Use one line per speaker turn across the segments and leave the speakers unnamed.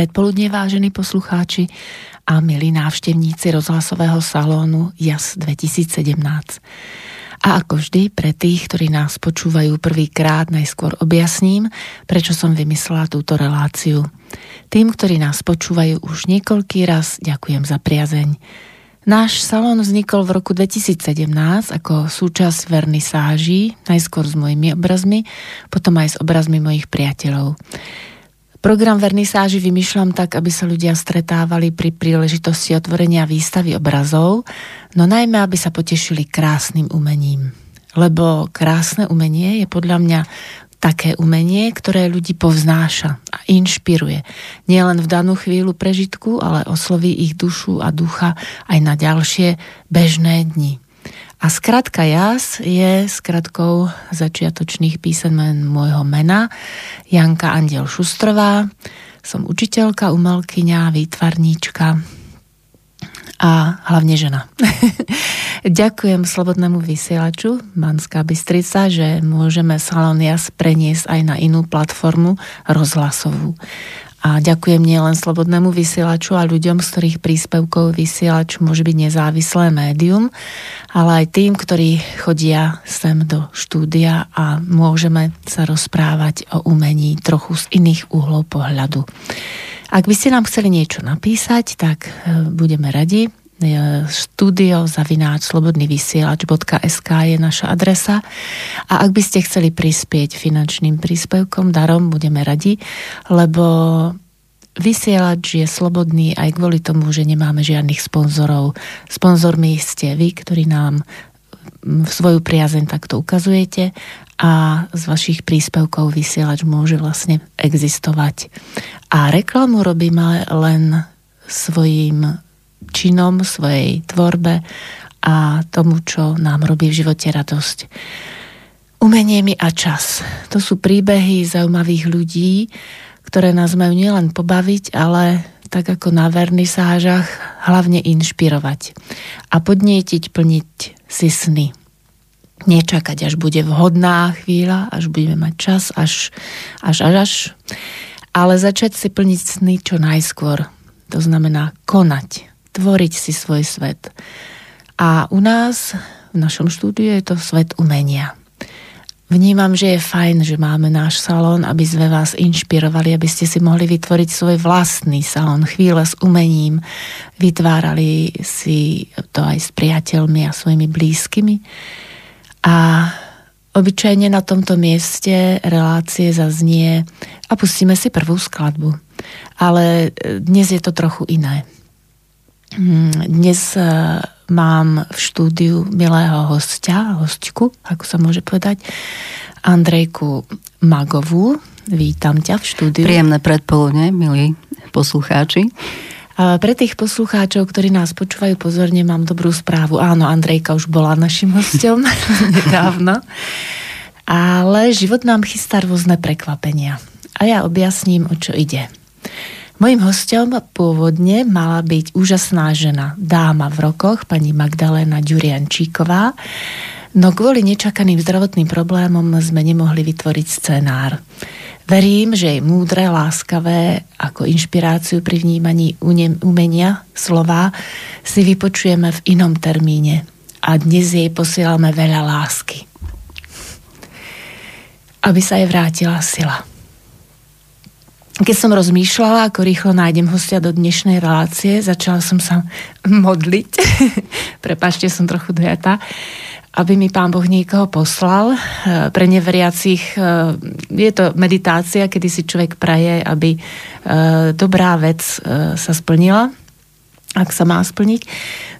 Predpoludne, vážení poslucháči a milí návštevníci rozhlasového salónu JAS 2017. A ako vždy, pre tých, ktorí nás počúvajú prvýkrát, najskôr objasním, prečo som vymyslela túto reláciu. Tým, ktorí nás počúvajú už niekoľký raz, ďakujem za priazeň. Náš salón vznikol v roku 2017 ako súčasť vernisáží, najskôr s mojimi obrazmi, potom aj s obrazmi mojich priateľov. Program vernisáži vymýšľam tak, aby sa ľudia stretávali pri príležitosti otvorenia výstavy obrazov, no najmä, aby sa potešili krásnym umením. Lebo krásne umenie je podľa mňa také umenie, ktoré ľudí povznáša a inšpiruje. Nielen v danú chvíľu prežitku, ale osloví ich dušu a ducha aj na ďalšie bežné dni. A skratka JAS je skratkou začiatočných písemen môjho mena Janka Andiel Šustrová. Som učiteľka, umelkyňa, výtvarníčka a hlavne žena. Ďakujem Slobodnému vysielaču Manská Bystrica, že môžeme Salon JAS preniesť aj na inú platformu rozhlasovú. A ďakujem nielen Slobodnému vysielaču a ľuďom, z ktorých príspevkov vysielač môže byť nezávislé médium, ale aj tým, ktorí chodia sem do štúdia a môžeme sa rozprávať o umení trochu z iných uhlov pohľadu. Ak by ste nám chceli niečo napísať, tak e, budeme radi studio zavináč slobodnyvysielač.sk je naša adresa a ak by ste chceli prispieť finančným príspevkom, darom, budeme radi, lebo vysielač je slobodný aj kvôli tomu, že nemáme žiadnych sponzorov. Sponzormi ste vy, ktorí nám svoju priazeň takto ukazujete a z vašich príspevkov vysielač môže vlastne existovať. A reklamu robíme len svojim činom, svojej tvorbe a tomu, čo nám robí v živote radosť. Umenie mi a čas. To sú príbehy zaujímavých ľudí, ktoré nás majú nielen pobaviť, ale tak ako na vernisážach, hlavne inšpirovať a podnietiť plniť si sny. Nečakať, až bude vhodná chvíľa, až budeme mať čas, až, až, až, až. Ale začať si plniť sny čo najskôr. To znamená konať tvoriť si svoj svet. A u nás, v našom štúdiu, je to svet umenia. Vnímam, že je fajn, že máme náš salón, aby sme vás inšpirovali, aby ste si mohli vytvoriť svoj vlastný salón, chvíle s umením, vytvárali si to aj s priateľmi a svojimi blízkymi. A obyčajne na tomto mieste relácie zaznie a pustíme si prvú skladbu. Ale dnes je to trochu iné. Dnes e, mám v štúdiu milého hostia, hostku, ako sa môže povedať, Andrejku Magovú. Vítam ťa v štúdiu.
Príjemné predpoludne, milí poslucháči.
Pre tých poslucháčov, ktorí nás počúvajú pozorne, mám dobrú správu. Áno, Andrejka už bola našim hostom nedávno. Ale život nám chystá rôzne prekvapenia. A ja objasním, o čo ide. Mojím hostom pôvodne mala byť úžasná žena, dáma v rokoch, pani Magdalena Ďuriančíková, no kvôli nečakaným zdravotným problémom sme nemohli vytvoriť scenár. Verím, že jej múdre, láskavé ako inšpiráciu pri vnímaní umenia slova si vypočujeme v inom termíne a dnes jej posielame veľa lásky. Aby sa jej vrátila sila. Keď som rozmýšľala, ako rýchlo nájdem hostia do dnešnej relácie, začala som sa modliť. Prepašte, som trochu dojatá aby mi pán Boh niekoho poslal. Eh, pre neveriacich eh, je to meditácia, kedy si človek praje, aby eh, dobrá vec sa splnila ak sa má splniť.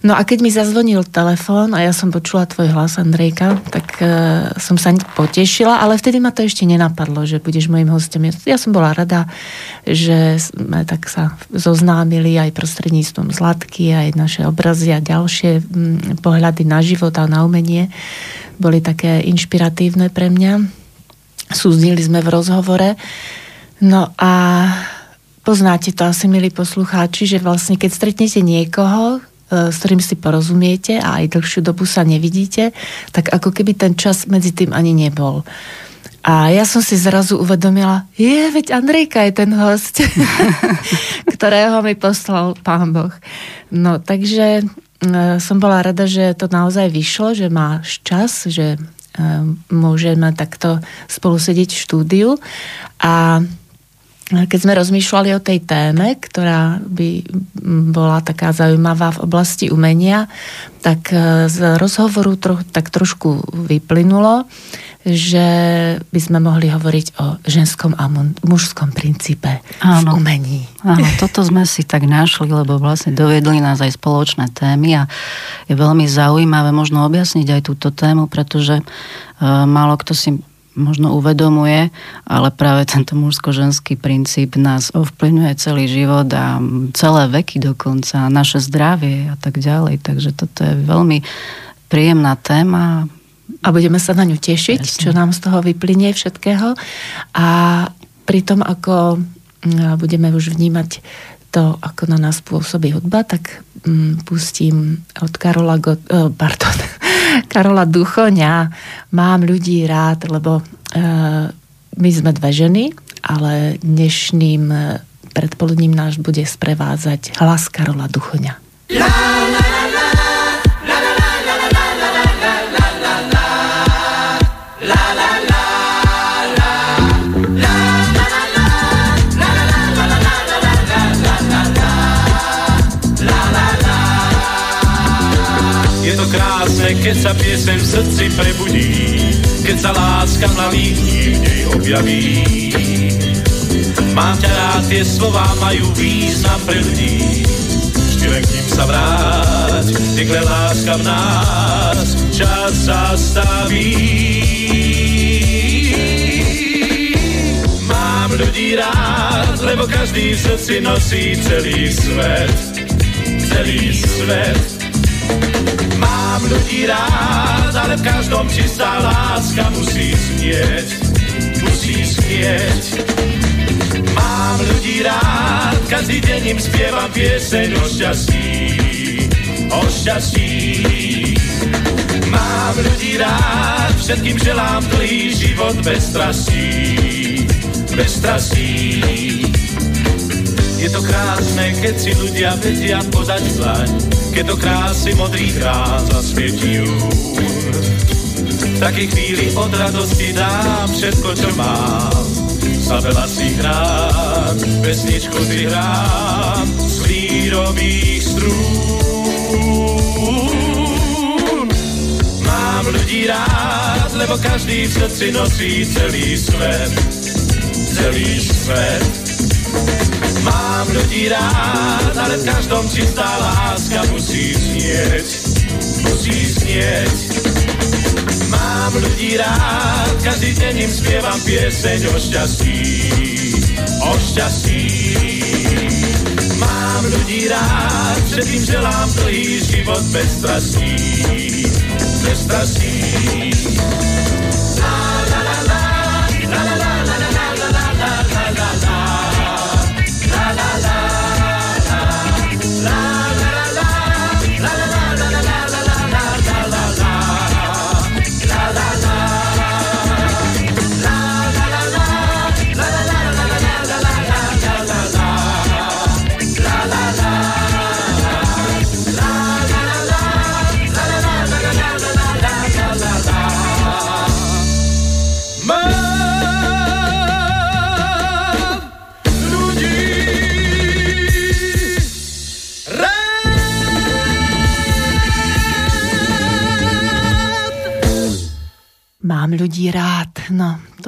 No a keď mi zazvonil telefón a ja som počula tvoj hlas, Andrejka, tak uh, som sa potešila, ale vtedy ma to ešte nenapadlo, že budeš mojim hostom. Ja som bola rada, že sme tak sa zoznámili aj prostredníctvom Zlatky, aj naše obrazy a ďalšie m, pohľady na život a na umenie boli také inšpiratívne pre mňa. Súznili sme v rozhovore. No a Poznáte to asi, milí poslucháči, že vlastne keď stretnete niekoho, e, s ktorým si porozumiete a aj dlhšiu dobu sa nevidíte, tak ako keby ten čas medzi tým ani nebol. A ja som si zrazu uvedomila, je, veď Andrejka je ten host, ktorého mi poslal pán Boh. No, takže E, som bola rada, že to naozaj vyšlo, že máš čas, že e, môžeme takto spolu sedieť v štúdiu a keď sme rozmýšľali o tej téme, ktorá by bola taká zaujímavá v oblasti umenia, tak e, z rozhovoru tro, tak trošku vyplynulo, že by sme mohli hovoriť o ženskom a mužskom princípe Áno. v umení.
Áno, toto sme si tak našli, lebo vlastne dovedli nás aj spoločné témy a je veľmi zaujímavé možno objasniť aj túto tému, pretože uh, málo kto si možno uvedomuje, ale práve tento mužsko-ženský princíp nás ovplyvňuje celý život a celé veky dokonca, naše zdravie a tak ďalej. Takže toto je veľmi príjemná téma
a budeme sa na ňu tešiť, Jasne. čo nám z toho vyplynie všetkého. A pri tom, ako mm, budeme už vnímať to, ako na nás pôsobí hudba, tak um, pustím od Karola, Go, uh, pardon, Karola Duchoňa Mám ľudí rád, lebo uh, my sme dve ženy, ale dnešným e, predpoludním náš bude sprevázať hlas Karola Duchoňa. La, la, la.
Keď sa piesem v srdci prebudí, keď sa láska mladých v nej objaví. Mám ťa rád, tie slova majú význam pre ľudí, vždy len k ním sa vráť, niekde láska v nás, čas zastaví. Mám ľudí rád, lebo každý v srdci nosí celý svet, celý svet Mám ľudí rád, ale v každom čistá láska musí znieť, musí znieť. Mám ľudí rád, každý deň im spievam pieseň o šťastí, o šťastí. Mám ľudí rád, všetkým želám dlhý život bez strastí, bez strastí. Je to krásne, keď si ľudia vedia podať dlaň, keď do krásy modrých rád zasvietí V takej chvíli od radosti dám všetko, čo mám. Sa veľa si hrám, pesničku si hrám z lírových strún. Mám ľudí rád, lebo každý v srdci nosí celý svet, celý svet Mám ľudí rád, ale v každom čistá láska musí znieť, musí znieť. Mám ľudí rád, každý deň im spievam pieseň o šťastí, o šťastí. Mám ľudí rád, všetkým želám dlhý život bez strastí, bez strastí.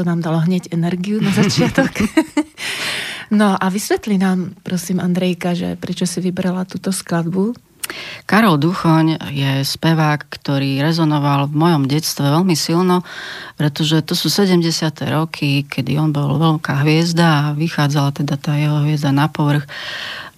To nám dalo hneď energiu na začiatok. no a vysvetli nám, prosím, Andrejka, že prečo si vybrala túto skladbu.
Karol Duchoň je spevák, ktorý rezonoval v mojom detstve veľmi silno, pretože to sú 70. roky, kedy on bol veľká hviezda a vychádzala teda tá jeho hviezda na povrch.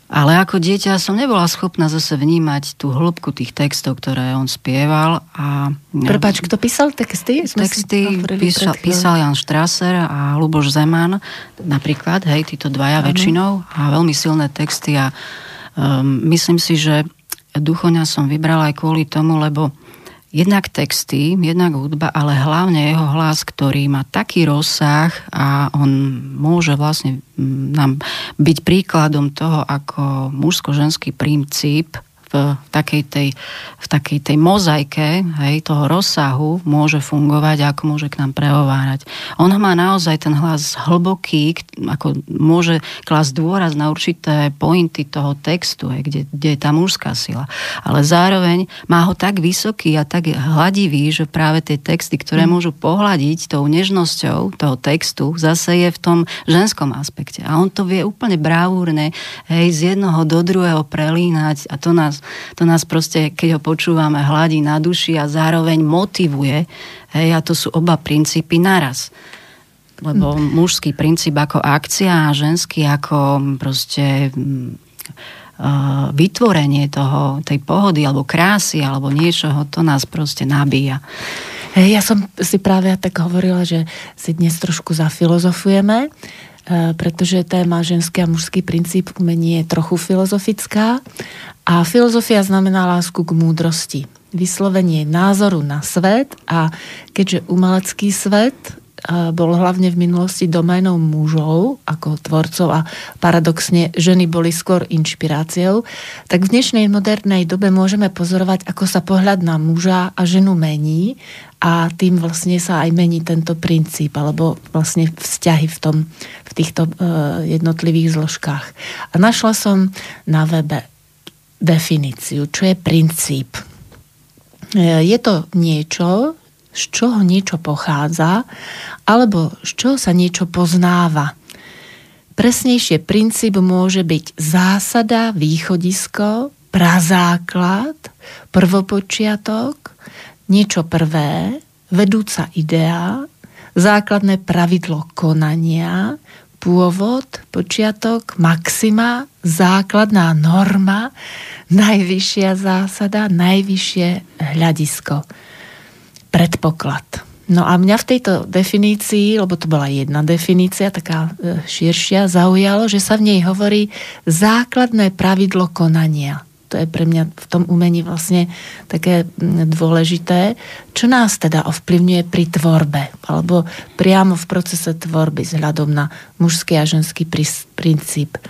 Ale ako dieťa som nebola schopná zase vnímať tú hĺbku tých textov, ktoré on spieval. A,
Prepač, kto písal texty?
Texty písal, písal Jan Strasser a Luboš Zeman, napríklad, hej, títo dvaja ano. väčšinou a veľmi silné texty a um, myslím si, že Duchoňa som vybrala aj kvôli tomu, lebo jednak texty, jednak hudba, ale hlavne jeho hlas, ktorý má taký rozsah a on môže vlastne mm, nám byť príkladom toho, ako mužsko-ženský princíp v takej tej, v takej tej mozaike hej, toho rozsahu môže fungovať a ako môže k nám prehovárať. On má naozaj ten hlas hlboký, ako môže klásť dôraz na určité pointy toho textu, hej, kde, kde je tá mužská sila. Ale zároveň má ho tak vysoký a tak hladivý, že práve tie texty, ktoré mm. môžu pohľadiť tou nežnosťou toho textu, zase je v tom ženskom aspekte. A on to vie úplne bravúrne hej, z jednoho do druhého prelínať a to nás to nás proste, keď ho počúvame, hladí na duši a zároveň motivuje. Hej, a to sú oba princípy naraz. Lebo hm. mužský princíp ako akcia a ženský ako proste uh, vytvorenie toho, tej pohody alebo krásy alebo niečoho, to nás proste nabíja.
Ja som si práve tak hovorila, že si dnes trošku zafilozofujeme pretože téma ženský a mužský princíp umení je trochu filozofická. A filozofia znamená lásku k múdrosti, vyslovenie názoru na svet a keďže umelecký svet e, bol hlavne v minulosti doménou mužov ako tvorcov a paradoxne ženy boli skôr inšpiráciou, tak v dnešnej modernej dobe môžeme pozorovať, ako sa pohľad na muža a ženu mení a tým vlastne sa aj mení tento princíp alebo vlastne vzťahy v, tom, v týchto uh, jednotlivých zložkách. A našla som na webe definíciu, čo je princíp. Uh, je to niečo, z čoho niečo pochádza, alebo z čoho sa niečo poznáva. Presnejšie princíp môže byť zásada, východisko, prazáklad, prvopočiatok, niečo prvé, vedúca idea, základné pravidlo konania, pôvod, počiatok, maxima, základná norma, najvyššia zásada, najvyššie hľadisko, predpoklad. No a mňa v tejto definícii, lebo to bola jedna definícia, taká e, širšia, zaujalo, že sa v nej hovorí základné pravidlo konania to je pre mňa v tom umení vlastne také dôležité, čo nás teda ovplyvňuje pri tvorbe, alebo priamo v procese tvorby vzhľadom na mužský a ženský princíp.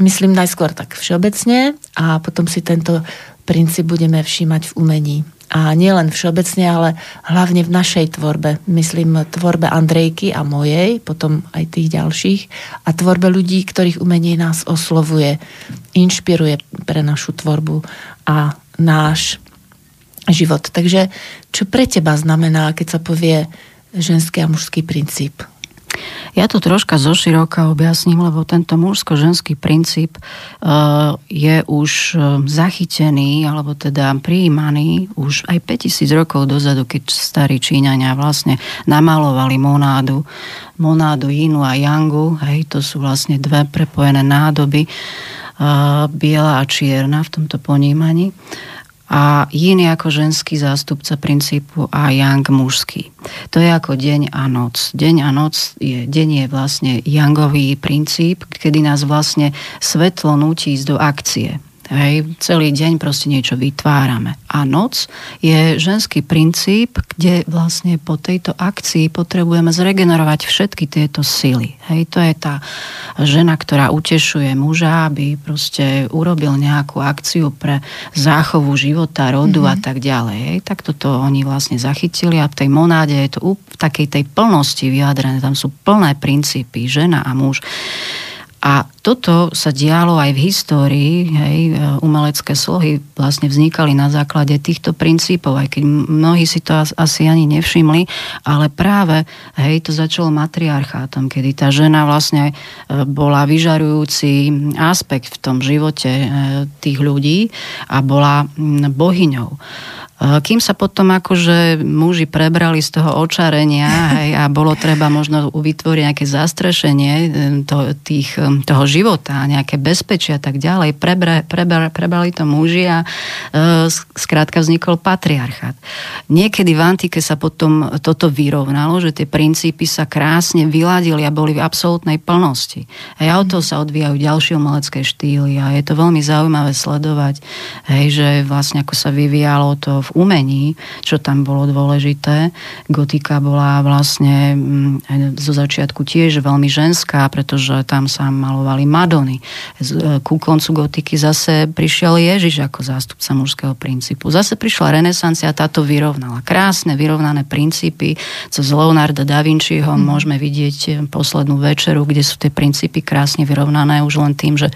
Myslím najskôr tak všeobecne a potom si tento princíp budeme všímať v umení. A nielen všeobecne, ale hlavne v našej tvorbe. Myslím tvorbe Andrejky a mojej, potom aj tých ďalších. A tvorbe ľudí, ktorých umenie nás oslovuje, inšpiruje pre našu tvorbu a náš život. Takže čo pre teba znamená, keď sa povie ženský a mužský princíp?
Ja to troška zoširoka objasním, lebo tento mužsko-ženský princíp uh, je už uh, zachytený, alebo teda prijímaný už aj 5000 rokov dozadu, keď starí Číňania vlastne namalovali monádu, monádu Yinu a Yangu, hej, to sú vlastne dve prepojené nádoby, uh, biela a čierna v tomto ponímaní. A yin ako ženský zástupca princípu a yang mužský. To je ako deň a noc. Deň a noc je, deň je vlastne yangový princíp, kedy nás vlastne svetlo nutí ísť do akcie. Hej, celý deň proste niečo vytvárame. A noc je ženský princíp, kde vlastne po tejto akcii potrebujeme zregenerovať všetky tieto sily. Hej, to je tá žena, ktorá utešuje muža, aby proste urobil nejakú akciu pre záchovu života, rodu mm-hmm. a tak ďalej. Hej, tak toto oni vlastne zachytili a v tej monáde je to v takej tej plnosti vyjadrené. Tam sú plné princípy, žena a muž. A toto sa dialo aj v histórii, hej, e, umelecké slohy vlastne vznikali na základe týchto princípov, aj keď mnohí si to asi ani nevšimli, ale práve hej, to začalo matriarchátom, kedy tá žena vlastne e, bola vyžarujúci aspekt v tom živote e, tých ľudí a bola bohyňou. Kým sa potom akože muži prebrali z toho očarenia hej, a bolo treba možno vytvoriť nejaké zastrešenie to, tých, toho života, nejaké bezpečia a tak ďalej, prebra, prebra, prebrali to muži a e, skrátka vznikol patriarchát. Niekedy v antike sa potom toto vyrovnalo, že tie princípy sa krásne vyladili a boli v absolútnej plnosti. A od toho sa odvíjajú ďalšie umelecké štýly a je to veľmi zaujímavé sledovať, hej, že vlastne ako sa vyvíjalo to v umení, čo tam bolo dôležité. Gotika bola vlastne mm, zo začiatku tiež veľmi ženská, pretože tam sa malovali Madony. E, ku koncu gotiky zase prišiel Ježiš ako zástupca mužského princípu. Zase prišla renesancia, táto vyrovnala. Krásne vyrovnané princípy, co z Leonarda da Vinciho mm. môžeme vidieť eh, poslednú večeru, kde sú tie princípy krásne vyrovnané už len tým, že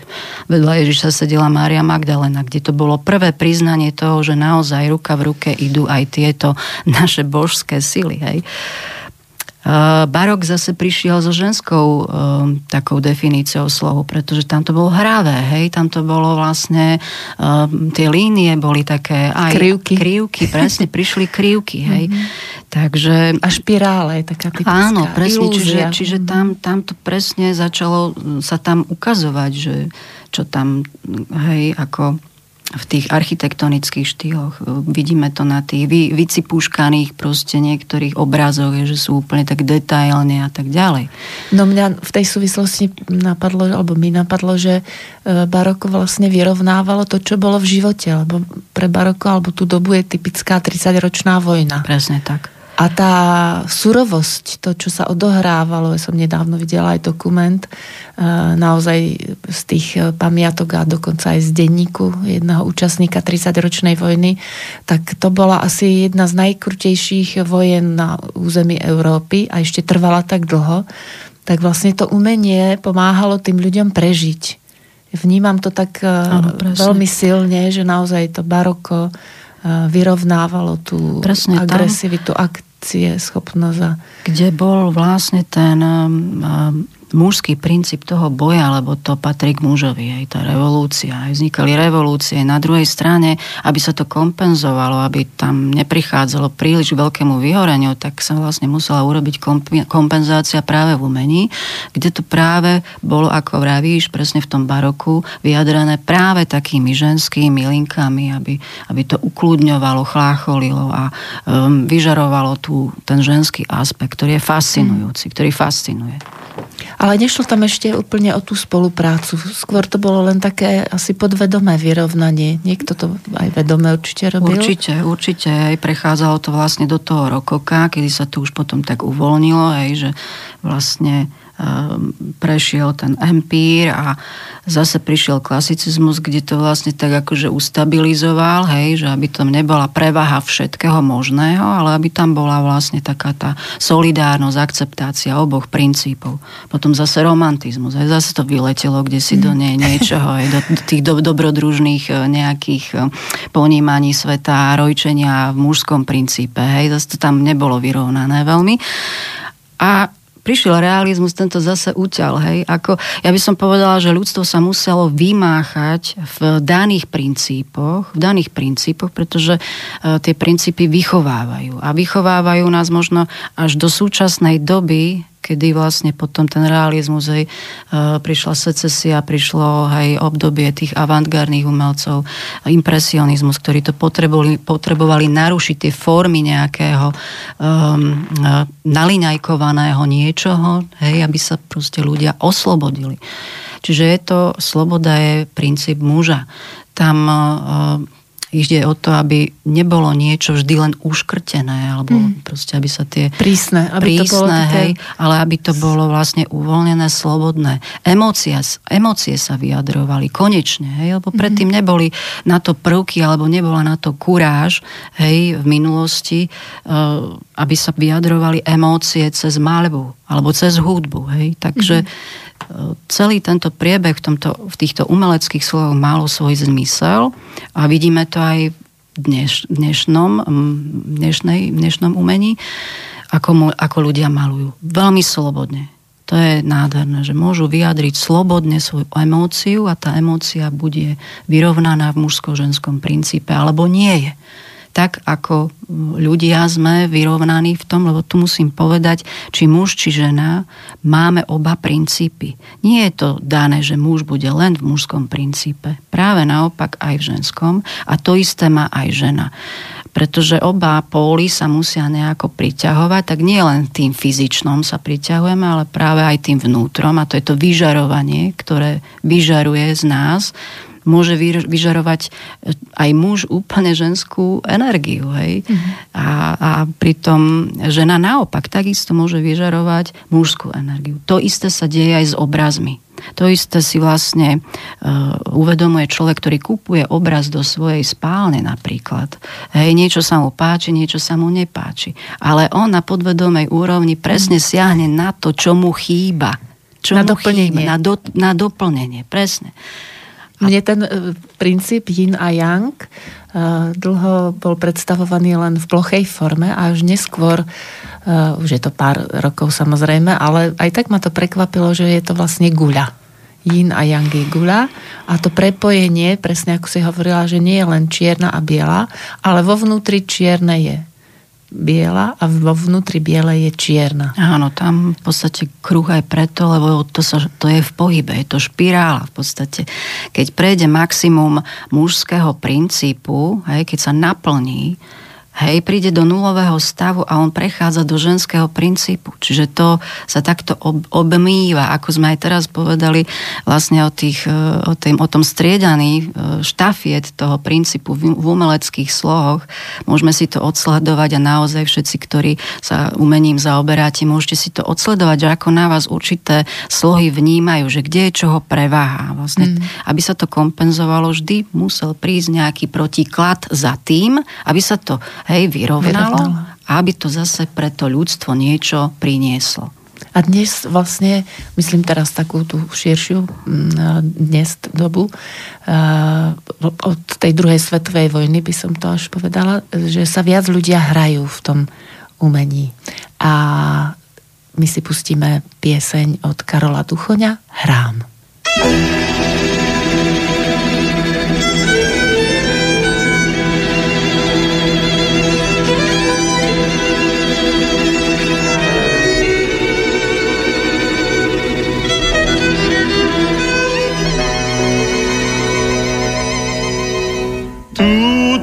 vedľa Ježiša sedela Mária Magdalena, kde to bolo prvé priznanie toho, že naozaj ruka v ruke idú aj tieto naše božské sily. Hej. Barok zase prišiel so ženskou um, takou definíciou slovu, pretože tam to bolo hravé, hej, tam to bolo vlastne, um, tie línie boli také aj
krivky,
krivky presne, prišli krivky, hej. Mm-hmm. Takže...
A špirále, taká typická
Áno, presne, čiže, čiže tam, tam to presne začalo sa tam ukazovať, že čo tam, hej, ako v tých architektonických štýloch. Vidíme to na tých vy, vycipúškaných proste niektorých obrazoch, že sú úplne tak detailne a tak ďalej.
No mňa v tej súvislosti napadlo, alebo mi napadlo, že e, baroko vlastne vyrovnávalo to, čo bolo v živote, lebo pre baroko alebo tú dobu je typická 30-ročná vojna.
Presne tak.
A tá surovosť, to, čo sa odohrávalo, ja som nedávno videla aj dokument, e, naozaj z tých pamiatok a dokonca aj z denníku jedného účastníka 30-ročnej vojny, tak to bola asi jedna z najkrutejších vojen na území Európy a ešte trvala tak dlho, tak vlastne to umenie pomáhalo tým ľuďom prežiť. Vnímam to tak ano, e, veľmi silne, že naozaj to baroko vyrovnávalo tú Presne agresivitu, tam, akcie, schopnosť. A...
Kde bol vlastne ten um, mužský princíp toho boja, lebo to patrí k mužovi, aj tá revolúcia. Aj vznikali revolúcie. Na druhej strane, aby sa to kompenzovalo, aby tam neprichádzalo príliš veľkému vyhoreniu, tak sa vlastne musela urobiť kompenzácia práve v umení, kde to práve bolo, ako vravíš, presne v tom baroku, vyjadrené práve takými ženskými linkami, aby, aby to ukludňovalo, chlácholilo a um, vyžarovalo tu ten ženský aspekt, ktorý je fascinujúci, ktorý fascinuje.
Ale nešlo tam ešte úplne o tú spoluprácu. Skôr to bolo len také asi podvedomé vyrovnanie. Niekto to aj vedome určite robil.
Určite, určite. Aj prechádzalo to vlastne do toho rokoka, kedy sa to už potom tak uvoľnilo, aj, že vlastne prešiel ten empír a zase prišiel klasicizmus, kde to vlastne tak akože ustabilizoval, hej, že aby tam nebola prevaha všetkého možného, ale aby tam bola vlastne taká tá solidárnosť, akceptácia oboch princípov. Potom zase romantizmus, hej, zase to vyletelo kde si do mhm. nej niečoho, hej, do, do tých do, dobrodružných e, nejakých e, ponímaní sveta, rojčenia v mužskom princípe, hej, zase to tam nebolo vyrovnané veľmi. A prišiel realizmus, tento zase uťal. Hej? Ako, ja by som povedala, že ľudstvo sa muselo vymáchať v daných princípoch, v daných princípoch, pretože uh, tie princípy vychovávajú. A vychovávajú nás možno až do súčasnej doby, kedy vlastne potom ten realizmus, hej, e, prišla secesia, prišlo aj obdobie tých avantgardných umelcov, impresionizmus, ktorí to potrebovali, potrebovali narušiť tie formy nejakého um, naliňajkovaného niečoho, hej, aby sa proste ľudia oslobodili. Čiže je to, sloboda je princíp muža. Tam uh, Ide o to, aby nebolo niečo vždy len uškrtené, alebo hmm. proste, aby sa tie...
Prísne.
Aby prísne, to bolo také... hej, ale aby to bolo vlastne uvoľnené, slobodné. Emócie, emócie sa vyjadrovali konečne, hej, lebo mhm. predtým hmm. neboli na to prvky, alebo nebola na to kuráž, hej, v minulosti, uh, aby sa vyjadrovali emócie cez malbu, alebo cez hudbu, hej. Takže hmm celý tento priebeh v, tomto, v týchto umeleckých slovoch malo svoj zmysel a vidíme to aj v dneš, dnešnom, dnešnej, dnešnom umení, ako, ako ľudia malujú. Veľmi slobodne. To je nádherné, že môžu vyjadriť slobodne svoju emóciu a tá emócia bude vyrovnaná v mužsko-ženskom princípe, alebo nie je. Tak ako ľudia sme vyrovnaní v tom, lebo tu musím povedať, či muž, či žena, máme oba princípy. Nie je to dané, že muž bude len v mužskom princípe. Práve naopak aj v ženskom. A to isté má aj žena pretože oba póly sa musia nejako priťahovať, tak nie len tým fyzičnom sa priťahujeme, ale práve aj tým vnútrom a to je to vyžarovanie, ktoré vyžaruje z nás môže vyžarovať eh, aj muž úplne ženskú energiu. Hej? Mm-hmm. A, a pritom žena naopak takisto môže vyžarovať mužskú energiu. To isté sa deje aj s obrazmi. To isté si vlastne uh, uvedomuje človek, ktorý kupuje obraz do svojej spálne napríklad. Hej, niečo sa mu páči, niečo sa mu nepáči. Ale on na podvedomej úrovni presne mhm. siahne na to, čo mu chýba. Čo
na mu doplnenie.
Chýba, na, do, na doplnenie, presne.
Mne ten uh, princíp yin a yang uh, dlho bol predstavovaný len v plochej forme a až neskôr, uh, už je to pár rokov samozrejme, ale aj tak ma to prekvapilo, že je to vlastne guľa. Yin a yang je guľa a to prepojenie, presne ako si hovorila, že nie je len čierna a biela, ale vo vnútri čierne je biela a vo vnútri biele je čierna.
Áno, tam v podstate kruh aj preto, lebo to, sa, to je v pohybe, je to špirála v podstate. Keď prejde maximum mužského princípu, hej, keď sa naplní, Hej, príde do nulového stavu a on prechádza do ženského princípu. Čiže to sa takto ob, obmýva, ako sme aj teraz povedali vlastne o, tých, e, o, tým, o tom striedaní e, štafiet toho princípu v, v umeleckých slohoch. Môžeme si to odsledovať a naozaj všetci, ktorí sa umením zaoberáte, môžete si to odsledovať, že ako na vás určité slohy vnímajú, že kde je čoho preváha. Vlastne, mm. Aby sa to kompenzovalo, vždy musel prísť nejaký protiklad za tým, aby sa to hej, vyrovnalo, vyrovnalo. aby to zase pre to ľudstvo niečo prinieslo.
A dnes vlastne, myslím teraz takú tú širšiu mm, dnes dobu, od tej druhej svetovej vojny by som to až povedala, že sa viac ľudia hrajú v tom umení. A my si pustíme pieseň od Karola Duchoňa Hrám. Hrám.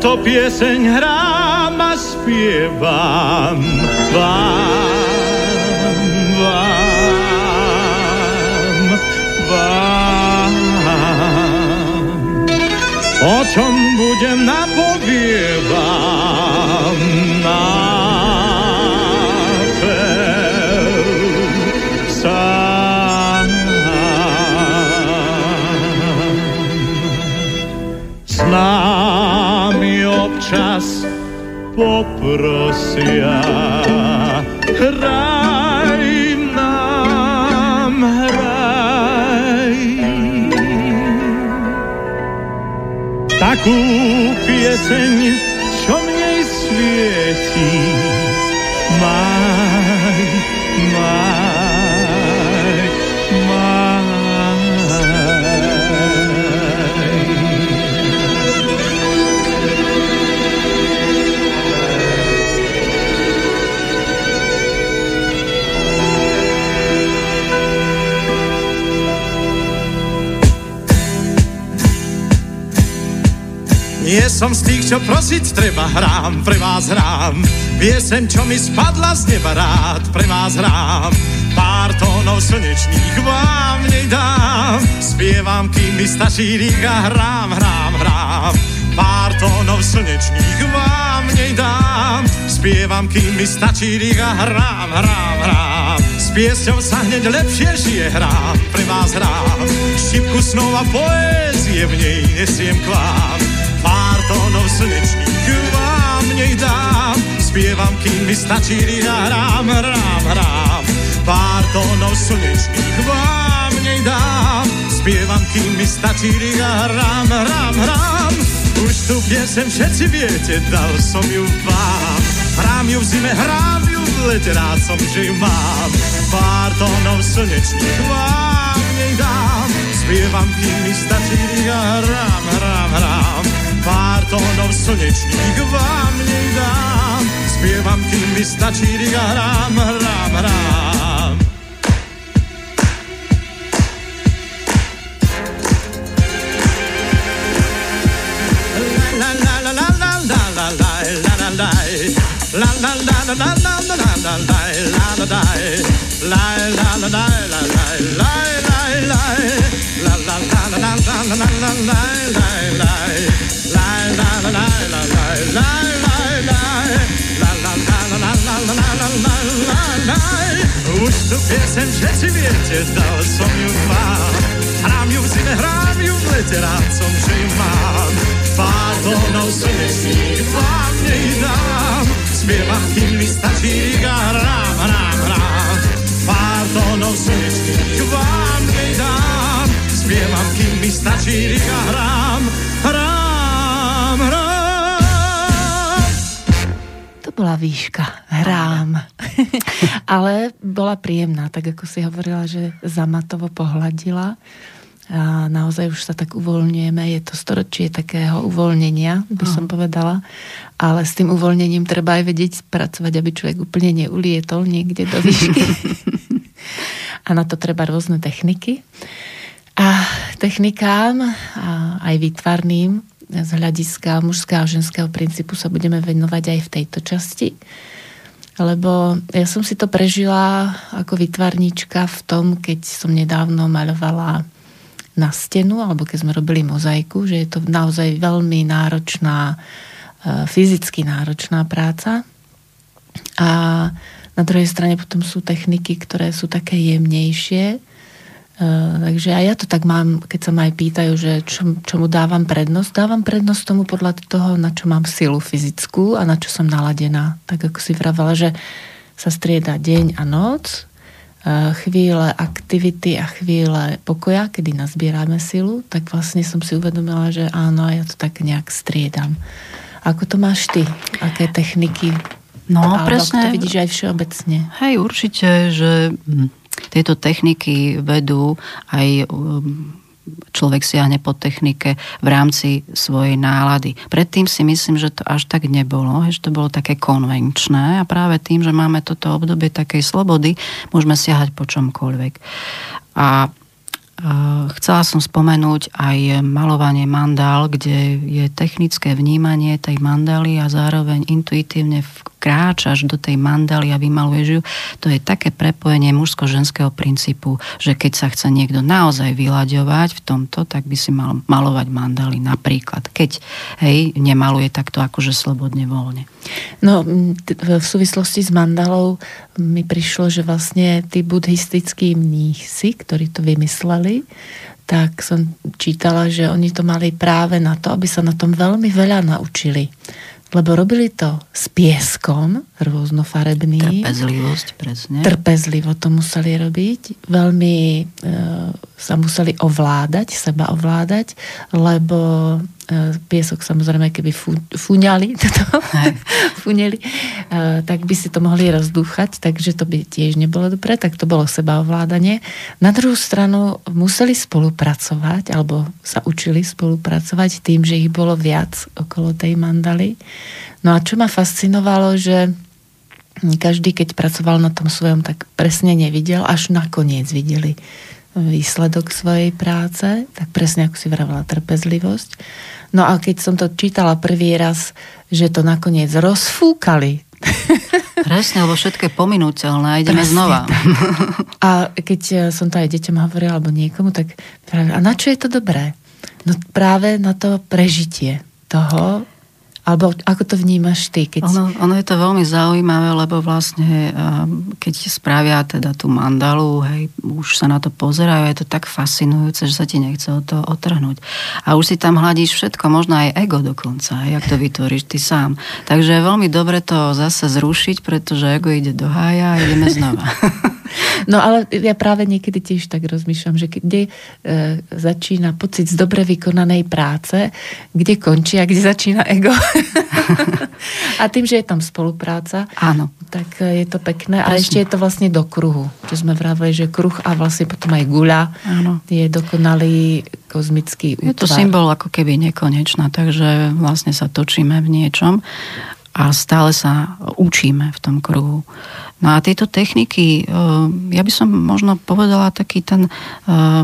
Túto pieseň hrám a spievam vám, vám, vám. O čom budem napovievam poprosia. Hraj nám, hraj. Takú pieseň, čo mne svieti, maj, som z tých, čo prosiť treba, hrám, pre vás hrám. Piesem, čo mi spadla z neba rád, pre vás hrám. Pár tónov slnečných vám nedám, spievam, kým mi stačí rýk hrám, hrám, hrám. Pár tónov slnečných vám nedám, spievam, kým mi stačí rýk hrám, hrám, hrám. S piesťou sa hneď lepšie žije hrám, pre vás hrám. Šipku snov a poézie v nej nesiem k vám Pár tónov slnečných vám nech dám, spievam, kým mi stačí a hrám, hrám, hrám. Pár tónov slnečných vám nech dám, spievam, kým mi stačí a hrám, hrám, hrám. Už tu piesem všetci viete, dal som ju vám. Hrám ju v zime, hrám ju v lete, rád som, že ju mám. Pár tónov slnečných vám nech dám, Spievam, kým mi stačí hrám, hrám, hrám. Pár tónov slnečných vám nedám. Spievam, kým mi stačí hrám, hrám, hrám. La la la la la la la la la la la La la la la la la la la la la la la la la la la la la la už tu piesem všetci viete, dal som ju vám. Hrám ju v zime, hrám ju v lete, rád som, že ju mám. Pár tónov slnečných vám nedám. Spievam, kým mi stačí, hrám, hrám, hrám. Pár tónov slnečných vám
výška, hrám. Ale bola príjemná, tak ako si hovorila, že zamatovo pohľadila a naozaj už sa tak uvoľňujeme. Je to storočie takého uvoľnenia, by som povedala. Ale s tým uvoľnením treba aj vedieť pracovať, aby človek úplne neulietol niekde do výšky. a na to treba rôzne techniky. A technikám, a aj výtvarným, z hľadiska mužského a ženského princípu sa budeme venovať aj v tejto časti. Lebo ja som si to prežila ako vytvarníčka v tom, keď som nedávno maľovala na stenu, alebo keď sme robili mozaiku, že je to naozaj veľmi náročná, e, fyzicky náročná práca. A na druhej strane potom sú techniky, ktoré sú také jemnejšie. E, takže aj ja to tak mám, keď sa ma aj pýtajú, že čo, čomu dávam prednosť. Dávam prednosť tomu podľa toho, na čo mám silu fyzickú a na čo som naladená. Tak ako si vravala, že sa strieda deň a noc, chvíle aktivity a chvíle pokoja, kedy nazbierame silu, tak vlastne som si uvedomila, že áno, ja to tak nejak striedam. Ako to máš ty? Aké techniky?
No, Alebo presne.
to vidíš aj všeobecne?
Hej, určite, že hm, tieto techniky vedú aj hm, človek siahne po technike v rámci svojej nálady. Predtým si myslím, že to až tak nebolo, že to bolo také konvenčné a práve tým, že máme toto obdobie takej slobody, môžeme siahať po čomkoľvek. A Chcela som spomenúť aj malovanie mandál, kde je technické vnímanie tej mandály a zároveň intuitívne kráčaš do tej mandaly a vymaluješ ju, to je také prepojenie mužsko-ženského princípu, že keď sa chce niekto naozaj vyľaďovať v tomto, tak by si mal malovať mandaly napríklad. Keď hej, nemaluje takto akože slobodne, voľne.
No, v súvislosti s mandalou mi prišlo, že vlastne tí buddhistickí mnísi, ktorí to vymysleli, tak som čítala, že oni to mali práve na to, aby sa na tom veľmi veľa naučili lebo robili to s pieskom rôznofarebným.
Trpezlivosť, presne.
Trpezlivo to museli robiť. Veľmi e, sa museli ovládať, seba ovládať, lebo E, piesok samozrejme, keby fúňali, fúňali, e, tak by si to mohli rozdúchať, takže to by tiež nebolo dobre, tak to bolo sebaovládanie. Na druhú stranu museli spolupracovať, alebo sa učili spolupracovať tým, že ich bolo viac okolo tej mandaly. No a čo ma fascinovalo, že každý, keď pracoval na tom svojom, tak presne nevidel, až nakoniec videli výsledok svojej práce, tak presne ako si vravila, trpezlivosť. No a keď som to čítala prvý raz, že to nakoniec rozfúkali.
Presne, lebo všetko je pominúteľné, ideme Presne, znova. Tak.
A keď som to aj deťom hovorila, alebo niekomu, tak a na čo je to dobré? No práve na to prežitie toho, alebo ako to vnímaš ty? Keď...
Ono, ono je to veľmi zaujímavé, lebo vlastne ehm, keď spravia teda tú mandalu, hej, už sa na to pozerajú, je to tak fascinujúce, že sa ti nechce o to otrhnúť. A už si tam hľadíš všetko, možno aj ego dokonca, hej, jak to vytvoríš ty sám. Takže je veľmi dobre to zase zrušiť, pretože ego ide do hája a ideme znova.
No ale ja práve niekedy tiež tak rozmýšľam, že kde e, začína pocit z dobre vykonanej práce, kde končí a kde začína ego. a tým, že je tam spolupráca,
Áno.
tak e, je to pekné. Presne. A ešte je to vlastne do kruhu. Čo sme vravili, že kruh a vlastne potom aj guľa Áno. je dokonalý kozmický útvar.
Je to symbol ako keby nekonečná, takže vlastne sa točíme v niečom a stále sa učíme v tom kruhu. No a tieto techniky, eh, ja by som možno povedala taký ten eh,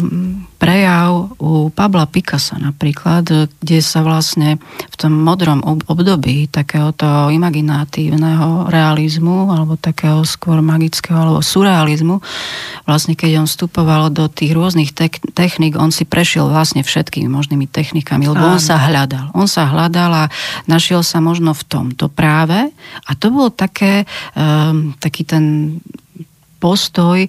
prejav u Pabla Picasa napríklad, kde sa vlastne v tom modrom období takéhoto imaginatívneho realizmu alebo takého skôr magického alebo surrealizmu, vlastne keď on vstupoval do tých rôznych technik, on si prešiel vlastne všetkými možnými technikami, lebo Áno. on sa hľadal. On sa hľadal a našiel sa možno v tomto práve a to bolo také, um, taký ten postoj,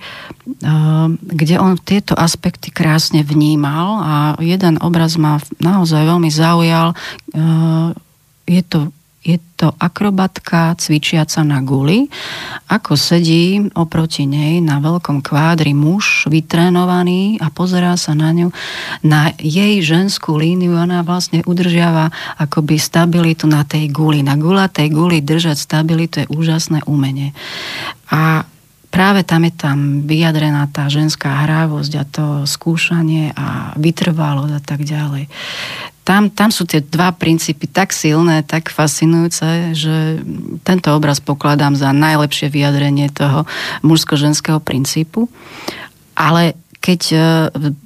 kde on tieto aspekty krásne vnímal a jeden obraz ma naozaj veľmi zaujal. Je to je to akrobatka cvičiaca na guli. Ako sedí oproti nej na veľkom kvádri muž vytrénovaný a pozerá sa na ňu, na jej ženskú líniu. Ona vlastne udržiava akoby stabilitu na tej guli. Na gulatej guli držať stabilitu je úžasné umenie. A práve tam je tam vyjadrená tá ženská hrávosť a to skúšanie a vytrvalosť a tak ďalej tam, tam sú tie dva princípy tak silné, tak fascinujúce, že tento obraz pokladám za najlepšie vyjadrenie toho mužsko-ženského princípu. Ale keď e,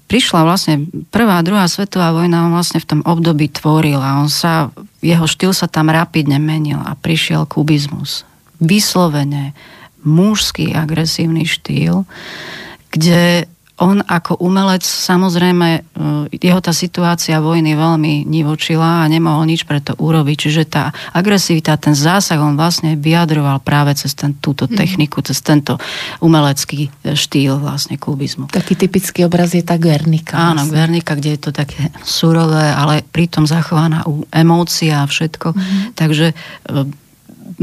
prišla vlastne prvá a druhá svetová vojna, on vlastne v tom období tvoril a on sa, jeho štýl sa tam rapidne menil a prišiel kubizmus. Vyslovene mužský agresívny štýl, kde on ako umelec, samozrejme, e, jeho tá situácia vojny veľmi nivočila a nemohol nič pre to urobiť. Čiže tá agresivita, ten zásah, on vlastne vyjadroval práve cez ten, túto mhm. techniku, cez tento umelecký štýl vlastne kubizmu.
Taký typický obraz je tá Guernica.
Áno, vlastne. Guernica, kde je to také surové, ale pritom zachovaná emócia a všetko. Mm-hmm. Takže e,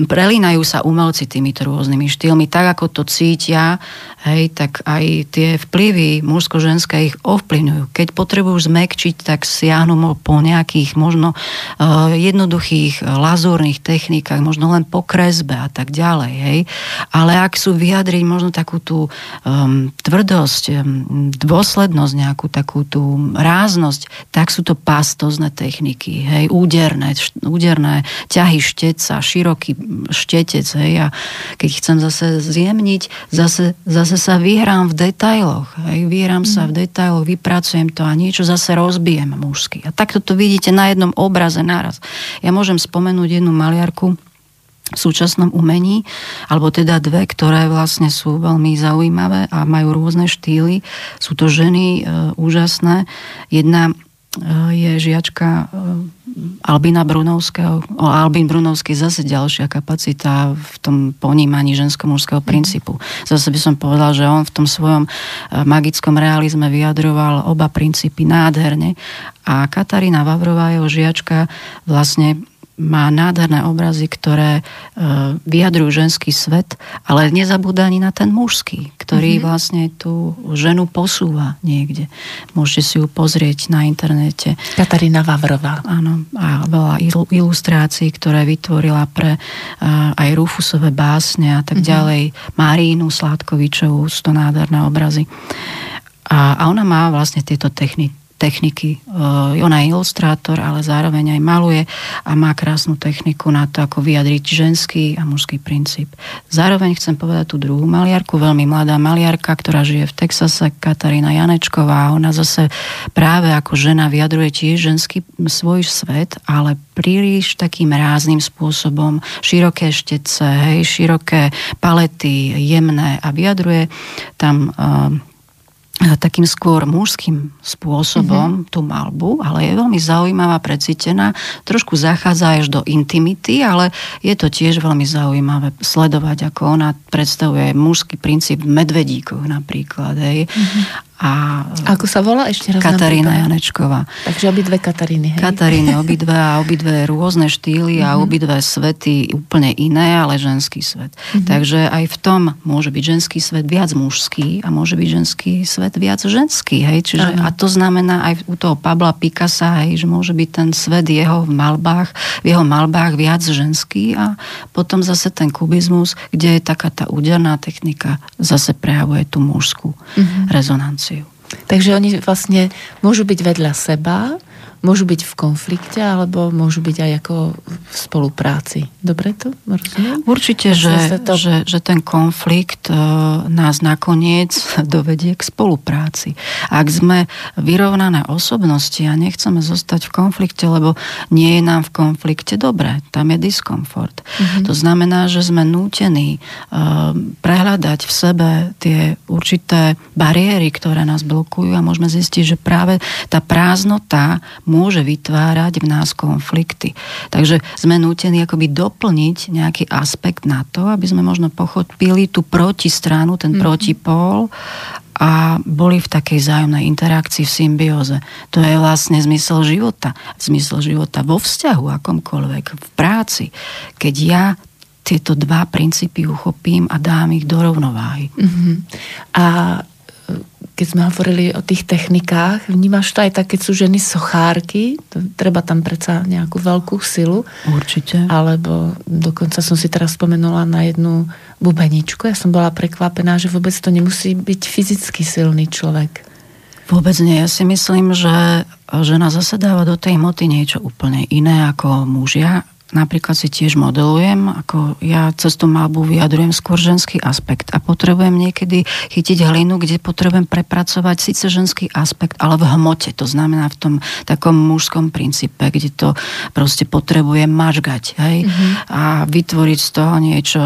prelínajú sa umelci týmito rôznymi štýlmi, tak ako to cítia, hej, tak aj tie vplyvy mužsko-ženské ich ovplyvňujú. Keď potrebujú zmekčiť, tak siahnu po nejakých možno uh, jednoduchých uh, lazúrnych technikách, možno len po kresbe a tak ďalej, hej. Ale ak sú vyjadriť možno takú tú um, tvrdosť, um, dôslednosť, nejakú takú tú ráznosť, tak sú to pastozne techniky, hej, úderné, úderné ťahy šteca, široký štetec, hej, a keď chcem zase zjemniť, zase, zase sa vyhrám v detailoch, hej, vyhrám mm. sa v detailoch, vypracujem to a niečo zase rozbijem mužsky. A takto to vidíte na jednom obraze naraz. Ja môžem spomenúť jednu maliarku, v súčasnom umení, alebo teda dve, ktoré vlastne sú veľmi zaujímavé a majú rôzne štýly. Sú to ženy e, úžasné. Jedna Eh, je žiačka eh, Albina Brunovského. Albin Brunovský zase ďalšia kapacita v tom ponímaní žensko-mužského mhm. princípu. Zase by som povedal, že on v tom svojom eh, magickom realizme vyjadroval oba princípy nádherne. A Katarína Vavrová, jeho žiačka, vlastne má nádherné obrazy, ktoré e, vyjadrujú ženský svet, ale nezabúda ani na ten mužský, ktorý mm-hmm. vlastne tú ženu posúva niekde. Môžete si ju pozrieť na internete.
Katarína Vavrová.
Áno, a veľa ilustrácií, ktoré vytvorila pre e, aj Rufusové básne a tak mm-hmm. ďalej. Marínu Sládkovičovú, sú to nádherné obrazy. A, a ona má vlastne tieto techniky techniky. Eh, ona je ilustrátor, ale zároveň aj maluje a má krásnu techniku na to, ako vyjadriť ženský a mužský princíp. Zároveň chcem povedať tú druhú maliarku, veľmi mladá maliarka, ktorá žije v Texase, Katarína Janečková. Ona zase práve ako žena vyjadruje tiež ženský svoj svet, ale príliš takým rázným spôsobom, široké štece, hej, široké palety, jemné a vyjadruje tam uh, takým skôr mužským spôsobom mm-hmm. tú malbu, ale je veľmi zaujímavá, precítená, trošku zachádza až do intimity, ale je to tiež veľmi zaujímavé sledovať, ako ona predstavuje mužský princíp v medvedíkoch napríklad. Hej. Mm-hmm. A
Ako sa volá ešte raz?
Katarína Janečková.
Takže obidve Kataríny, hej?
Kataríny obidve a obidve rôzne štýly a obidve svety úplne iné, ale ženský svet. Takže aj v tom môže byť ženský svet viac mužský a môže byť ženský svet viac ženský. Hej? Čiže, a to znamená aj u toho Pabla Picasa, hej, že môže byť ten svet jeho v malbách, v jeho malbách viac ženský a potom zase ten kubizmus, kde je taká tá úderná technika, zase prejavuje tú mužskú rezonanciu.
Takže oni vlastne môžu byť vedľa seba, môžu byť v konflikte, alebo môžu byť aj ako v spolupráci. Dobre to rozumiem?
Určite, že, to... že, že ten konflikt e, nás nakoniec dovedie k spolupráci. Ak sme vyrovnané osobnosti a nechceme zostať v konflikte, lebo nie je nám v konflikte dobre, tam je diskomfort. Mm-hmm. To znamená, že sme nútení e, prehľadať v sebe tie určité bariéry, ktoré nás blokujú a môžeme zistiť, že práve tá prázdnota môže vytvárať v nás konflikty. Takže sme nútení akoby doplniť nejaký aspekt na to, aby sme možno pochopili tú protistranu, ten mm-hmm. protipól a boli v takej zájomnej interakcii v symbióze. To je vlastne zmysel života. Zmysel života vo vzťahu akomkoľvek, v práci. Keď ja tieto dva princípy uchopím a dám ich do rovnováhy.
Mm-hmm. A keď sme hovorili o tých technikách, vnímaš to aj tak, keď sú ženy sochárky, to, treba tam predsa nejakú veľkú silu.
Určite.
Alebo dokonca som si teraz spomenula na jednu bubeničku. Ja som bola prekvapená, že vôbec to nemusí byť fyzicky silný človek.
Vôbec nie. Ja si myslím, že žena zase dáva do tej moty niečo úplne iné ako mužia napríklad si tiež modelujem, ako ja cez tú malbu vyjadrujem skôr ženský aspekt. A potrebujem niekedy chytiť hlinu, kde potrebujem prepracovať síce ženský aspekt, ale v hmote, to znamená v tom takom mužskom princípe, kde to proste potrebujem mažgať, hej, mm-hmm. a vytvoriť z toho niečo,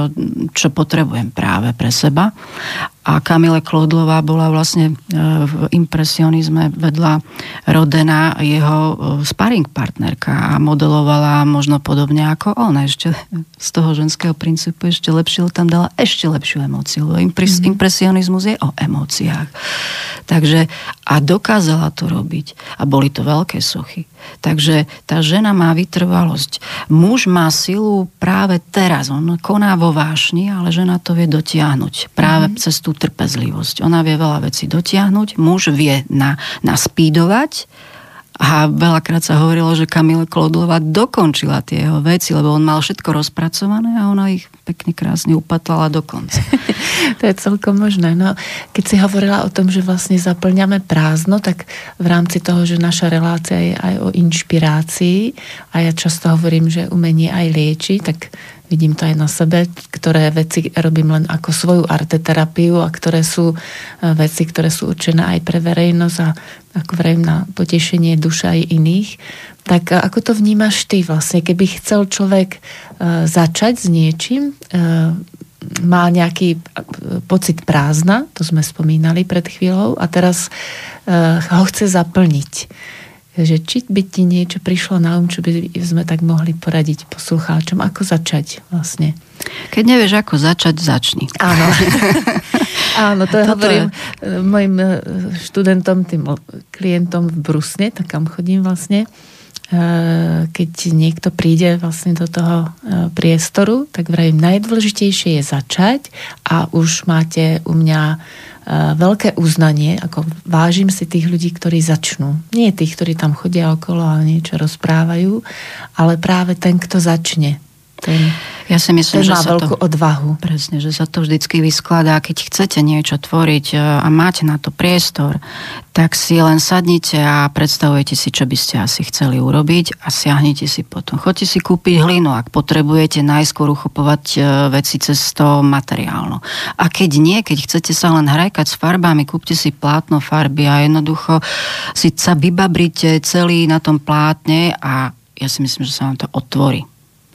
čo potrebujem práve pre seba a Kamile Klodlová bola vlastne e, v impresionizme vedľa Rodena jeho e, sparring partnerka a modelovala možno podobne ako on. Ešte z toho ženského princípu ešte lepšie tam dala ešte lepšiu emóciu. Impres, mm-hmm. Impresionizmus je o emóciách. Takže a dokázala to robiť. A boli to veľké sochy. Takže tá žena má vytrvalosť. Muž má silu práve teraz. On koná vo vášni, ale žena to vie dotiahnuť. Práve mm-hmm. cez tú trpezlivosť. Ona vie veľa vecí dotiahnuť. Muž vie na, naspídovať a veľakrát sa hovorilo, že Kamila Klodlová dokončila tie jeho veci, lebo on mal všetko rozpracované a ona ich pekne krásne upatlala do konca.
to je celkom možné. No, keď si hovorila o tom, že vlastne zaplňame prázdno, tak v rámci toho, že naša relácia je aj o inšpirácii a ja často hovorím, že umenie aj lieči, tak vidím to aj na sebe, ktoré veci robím len ako svoju arteterapiu a ktoré sú e, veci, ktoré sú určené aj pre verejnosť a ako vrejme na potešenie duša aj iných. Tak e, ako to vnímaš ty vlastne, keby chcel človek e, začať s niečím, má nejaký pocit prázdna, to sme spomínali pred chvíľou, a teraz ho chce zaplniť že či by ti niečo prišlo na um, čo by sme tak mohli poradiť poslucháčom, ako začať vlastne.
Keď nevieš, ako začať, začni.
Áno. Áno, to Toto hovorím je. Eh, mojim eh, študentom, tým klientom v Brusne, tak kam chodím vlastne. Eh, keď niekto príde vlastne do toho priestoru, tak vravím, najdôležitejšie je začať a už máte u mňa veľké uznanie, ako vážim si tých ľudí, ktorí začnú. Nie tých, ktorí tam chodia okolo a niečo rozprávajú, ale práve ten, kto začne. Ten,
ja si myslím,
ten
že
má
sa
veľkú
to,
odvahu.
Presne, že sa to vždycky vyskladá. Keď chcete niečo tvoriť e, a máte na to priestor, tak si len sadnite a predstavujete si, čo by ste asi chceli urobiť a siahnite si potom. Choďte si kúpiť hlinu, ak potrebujete najskôr uchopovať e, veci cez to materiálno. A keď nie, keď chcete sa len hrajkať s farbami, kúpte si plátno farby a jednoducho si sa vybabrite celý na tom plátne a ja si myslím, že sa vám to otvorí.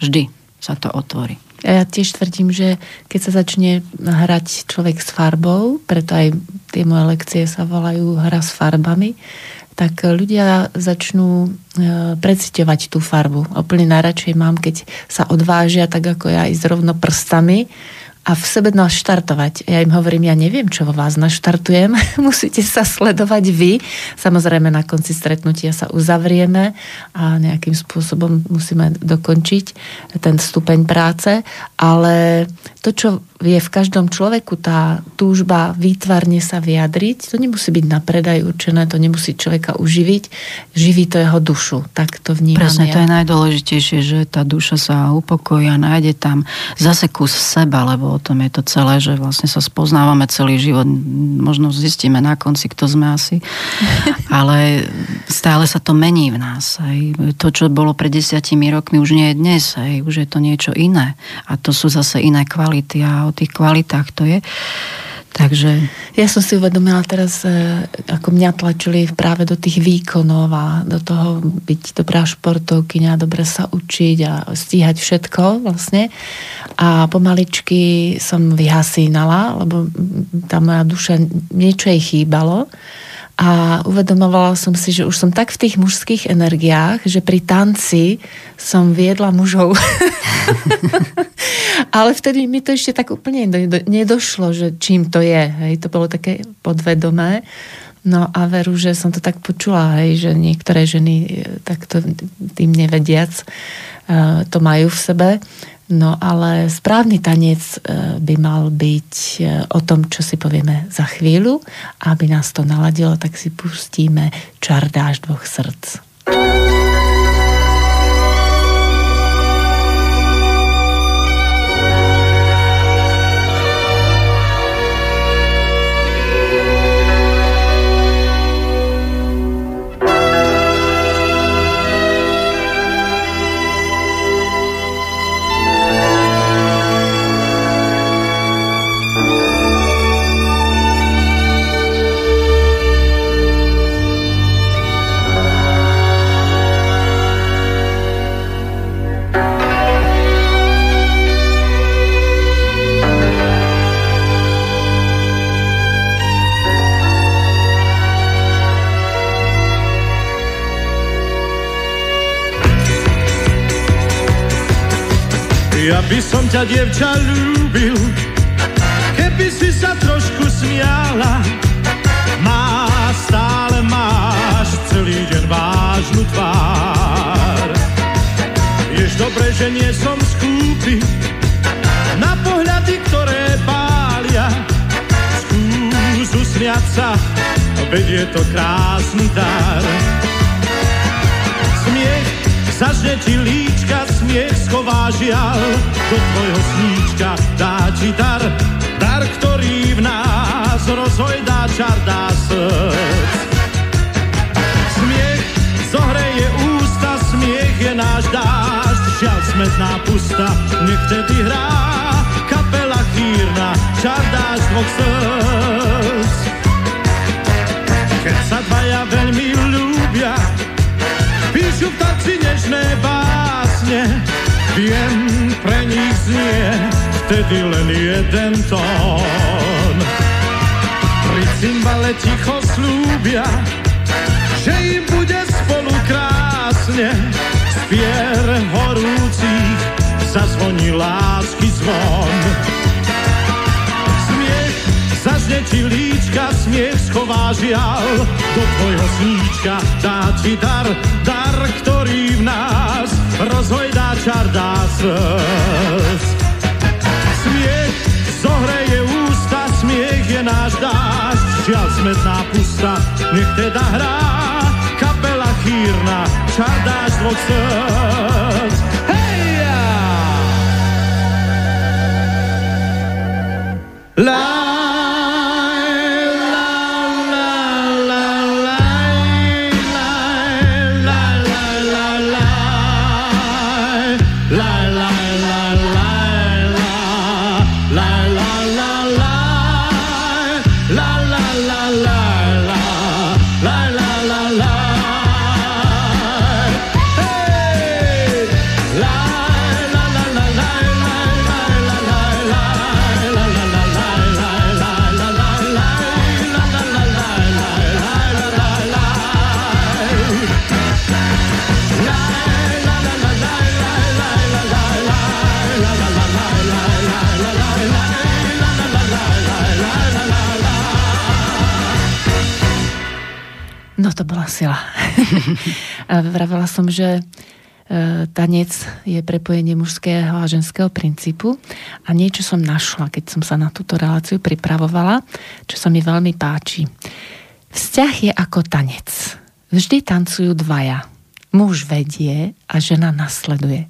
Vždy sa to otvorí.
Ja tiež tvrdím, že keď sa začne hrať človek s farbou, preto aj tie moje lekcie sa volajú hra s farbami, tak ľudia začnú e, preciťovať tú farbu. Úplne najradšej mám, keď sa odvážia tak ako ja ísť rovno prstami a v sebe naštartovať. Ja im hovorím, ja neviem, čo vo vás naštartujem, musíte sa sledovať vy. Samozrejme na konci stretnutia sa uzavrieme a nejakým spôsobom musíme dokončiť ten stupeň práce, ale to, čo je v každom človeku tá túžba výtvarne sa vyjadriť, to nemusí byť na predaj určené, to nemusí človeka uživiť, živí to jeho dušu, tak to vnímam
Presne,
ja.
to je najdôležitejšie, že tá duša sa upokojí a nájde tam zase kus seba, lebo o tom je to celé, že vlastne sa spoznávame celý život, možno zistíme na konci, kto sme asi, ale stále sa to mení v nás. Hej. To, čo bolo pred desiatimi rokmi, už nie je dnes, hej. už je to niečo iné a to sú zase iné kvality a o tých kvalitách to je. Takže...
Ja som si uvedomila teraz, e, ako mňa tlačili práve do tých výkonov a do toho byť dobrá športovkyňa, dobre sa učiť a stíhať všetko vlastne. A pomaličky som vyhasínala, lebo tá moja duša, niečo jej chýbalo a uvedomovala som si, že už som tak v tých mužských energiách, že pri tanci som viedla mužov. Ale vtedy mi to ešte tak úplne nedošlo, že čím to je. Hej, to bolo také podvedomé. No a veru, že som to tak počula, hej, že niektoré ženy e, takto tým nevediac e, to majú v sebe. No ale správny tanec e, by mal byť e, o tom, čo si povieme za chvíľu. Aby nás to naladilo, tak si pustíme Čardáš dvoch srdc.
Ja by som ťa, dievča, ľúbil, keby si sa trošku smiala. Má, stále máš celý deň vážnu tvár. Jež dobre, že nie som skúpi na pohľady, ktoré pália. Skús usmiať sa, veď je to krásny dar. Zažne ti líčka, smiech schová žial, do tvojho sníčka dá ti dar, dar, ktorý v nás rozhojdá čar, dá srdc. Smiech zohreje ústa, smiech je náš dážď, žiaľ smetná pusta, nech vtedy hrá kapela chýrna, čar dáš dvoch srdc. Keď sa dvaja veľmi viem, pre nich znie vtedy len jeden tón. Pri cymbale ticho slúbia, že im bude spolu krásne, spier horúcich zazvoní lásky zvon. Zažne ti líčka, smiech schová žial, do tvojho sníčka dá ti dar, dar, ktorý v nás rozhojdá čar, dá srdc. Smiech zohreje ústa, smiech je náš dážď, žiaľ smetná pusta, nech teda hrá kapela chýrna, čar dáš dvoch srdc. Hej! La
No to bola sila. Vravela som, že E, tanec je prepojenie mužského a ženského princípu a niečo som našla, keď som sa na túto reláciu pripravovala, čo sa mi veľmi páči. Vzťah je ako tanec. Vždy tancujú dvaja. Muž vedie a žena nasleduje.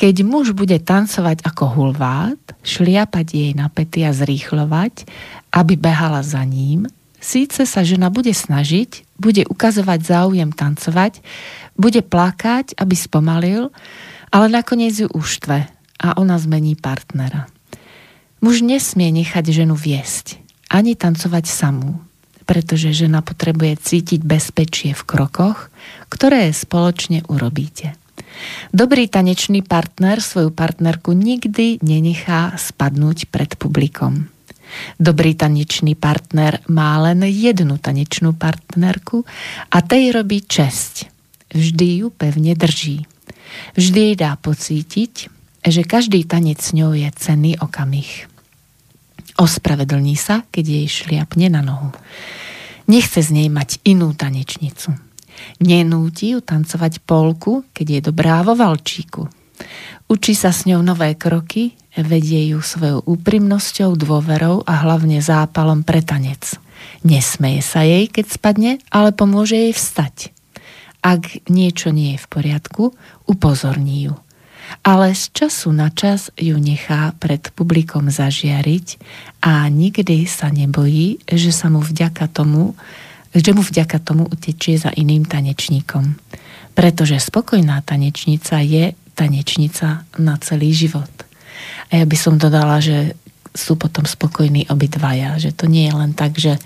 Keď muž bude tancovať ako hulvát, šliapať jej na pety a zrýchlovať, aby behala za ním, síce sa žena bude snažiť, bude ukazovať záujem tancovať, bude plakať, aby spomalil, ale nakoniec ju uštve a ona zmení partnera. Muž nesmie nechať ženu viesť, ani tancovať samú, pretože žena potrebuje cítiť bezpečie v krokoch, ktoré spoločne urobíte. Dobrý tanečný partner svoju partnerku nikdy nenechá spadnúť pred publikom. Dobrý tanečný partner má len jednu tanečnú partnerku a tej robí česť vždy ju pevne drží. Vždy jej dá pocítiť, že každý tanec s ňou je cenný okamih. Ospravedlní sa, keď jej šliapne na nohu. Nechce z nej mať inú tanečnicu. Nenúti ju tancovať polku, keď je dobrá vo valčíku. Učí sa s ňou nové kroky, vedie ju svojou úprimnosťou, dôverou a hlavne zápalom pre tanec. Nesmeje sa jej, keď spadne, ale pomôže jej vstať. Ak niečo nie je v poriadku, upozorní ju. Ale z času na čas ju nechá pred publikom zažiariť a nikdy sa nebojí, že sa mu vďaka tomu, že mu vďaka tomu utečie za iným tanečníkom. Pretože spokojná tanečnica je tanečnica na celý život. A ja by som dodala, že sú potom spokojní obidvaja, že to nie je len tak, že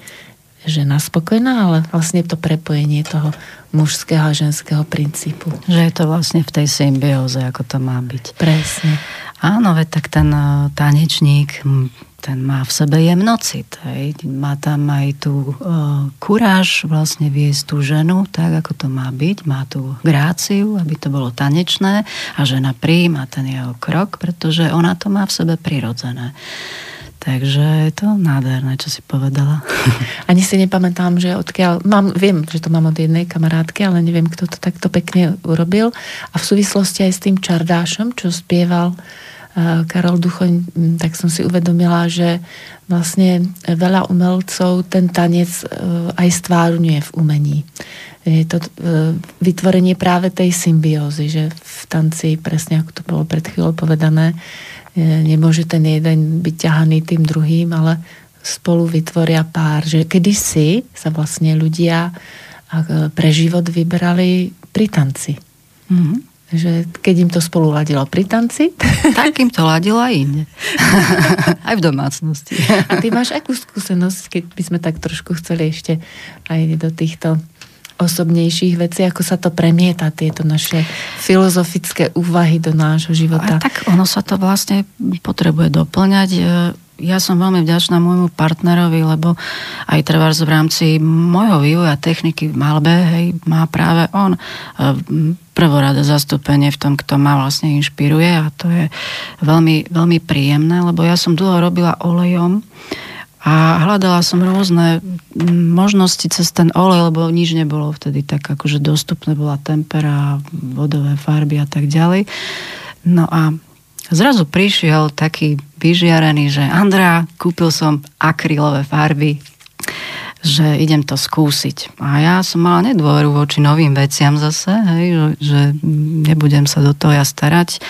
žena spokojná, ale vlastne to prepojenie toho mužského a ženského princípu.
Že je to vlastne v tej symbióze, ako to má byť.
Presne.
Áno, veď tak ten e, tanečník, ten má v sebe jemnocit. Hej. Má tam aj tú uh, kuráž vlastne viesť tú ženu tak, ako to má byť. Má tú gráciu, aby to bolo tanečné a žena príjma ten jeho krok, pretože ona to má v sebe prirodzené. Takže je to nádherné, čo si povedala.
Ani si nepamätám, že odkiaľ... Mám, viem, že to mám od jednej kamarátky, ale neviem, kto to takto pekne urobil. A v súvislosti aj s tým čardášom, čo spieval Karol Duchoň, tak som si uvedomila, že vlastne veľa umelcov ten tanec uh, aj stvárňuje v umení. Je to uh, vytvorenie práve tej symbiózy, že v tanci, presne ako to bolo pred chvíľou povedané, nemôže ten jeden byť ťahaný tým druhým, ale spolu vytvoria pár. Že kedysi sa vlastne ľudia pre život vybrali pri tanci. Mm-hmm. Že keď im to spolu ladilo pri tanci...
Tak im to ladilo aj inde. aj v domácnosti.
A ty máš akú skúsenosť, keď by sme tak trošku chceli ešte aj do týchto osobnejších vecí, ako sa to premieta, tieto naše filozofické úvahy do nášho života.
A tak ono sa to vlastne potrebuje doplňať. Ja som veľmi vďačná môjmu partnerovi, lebo aj trvár v rámci môjho vývoja techniky v malbe, hej, má práve on e, prvorada zastúpenie v tom, kto ma vlastne inšpiruje a to je veľmi, veľmi príjemné, lebo ja som dlho robila olejom a hľadala som rôzne možnosti cez ten olej, lebo nič nebolo vtedy tak akože dostupné, bola tempera, vodové farby a tak ďalej. No a zrazu prišiel taký vyžiarený, že Andrá, kúpil som akrylové farby, že idem to skúsiť. A ja som mala nedôveru voči novým veciam zase, hej, že, že nebudem sa do toho ja starať.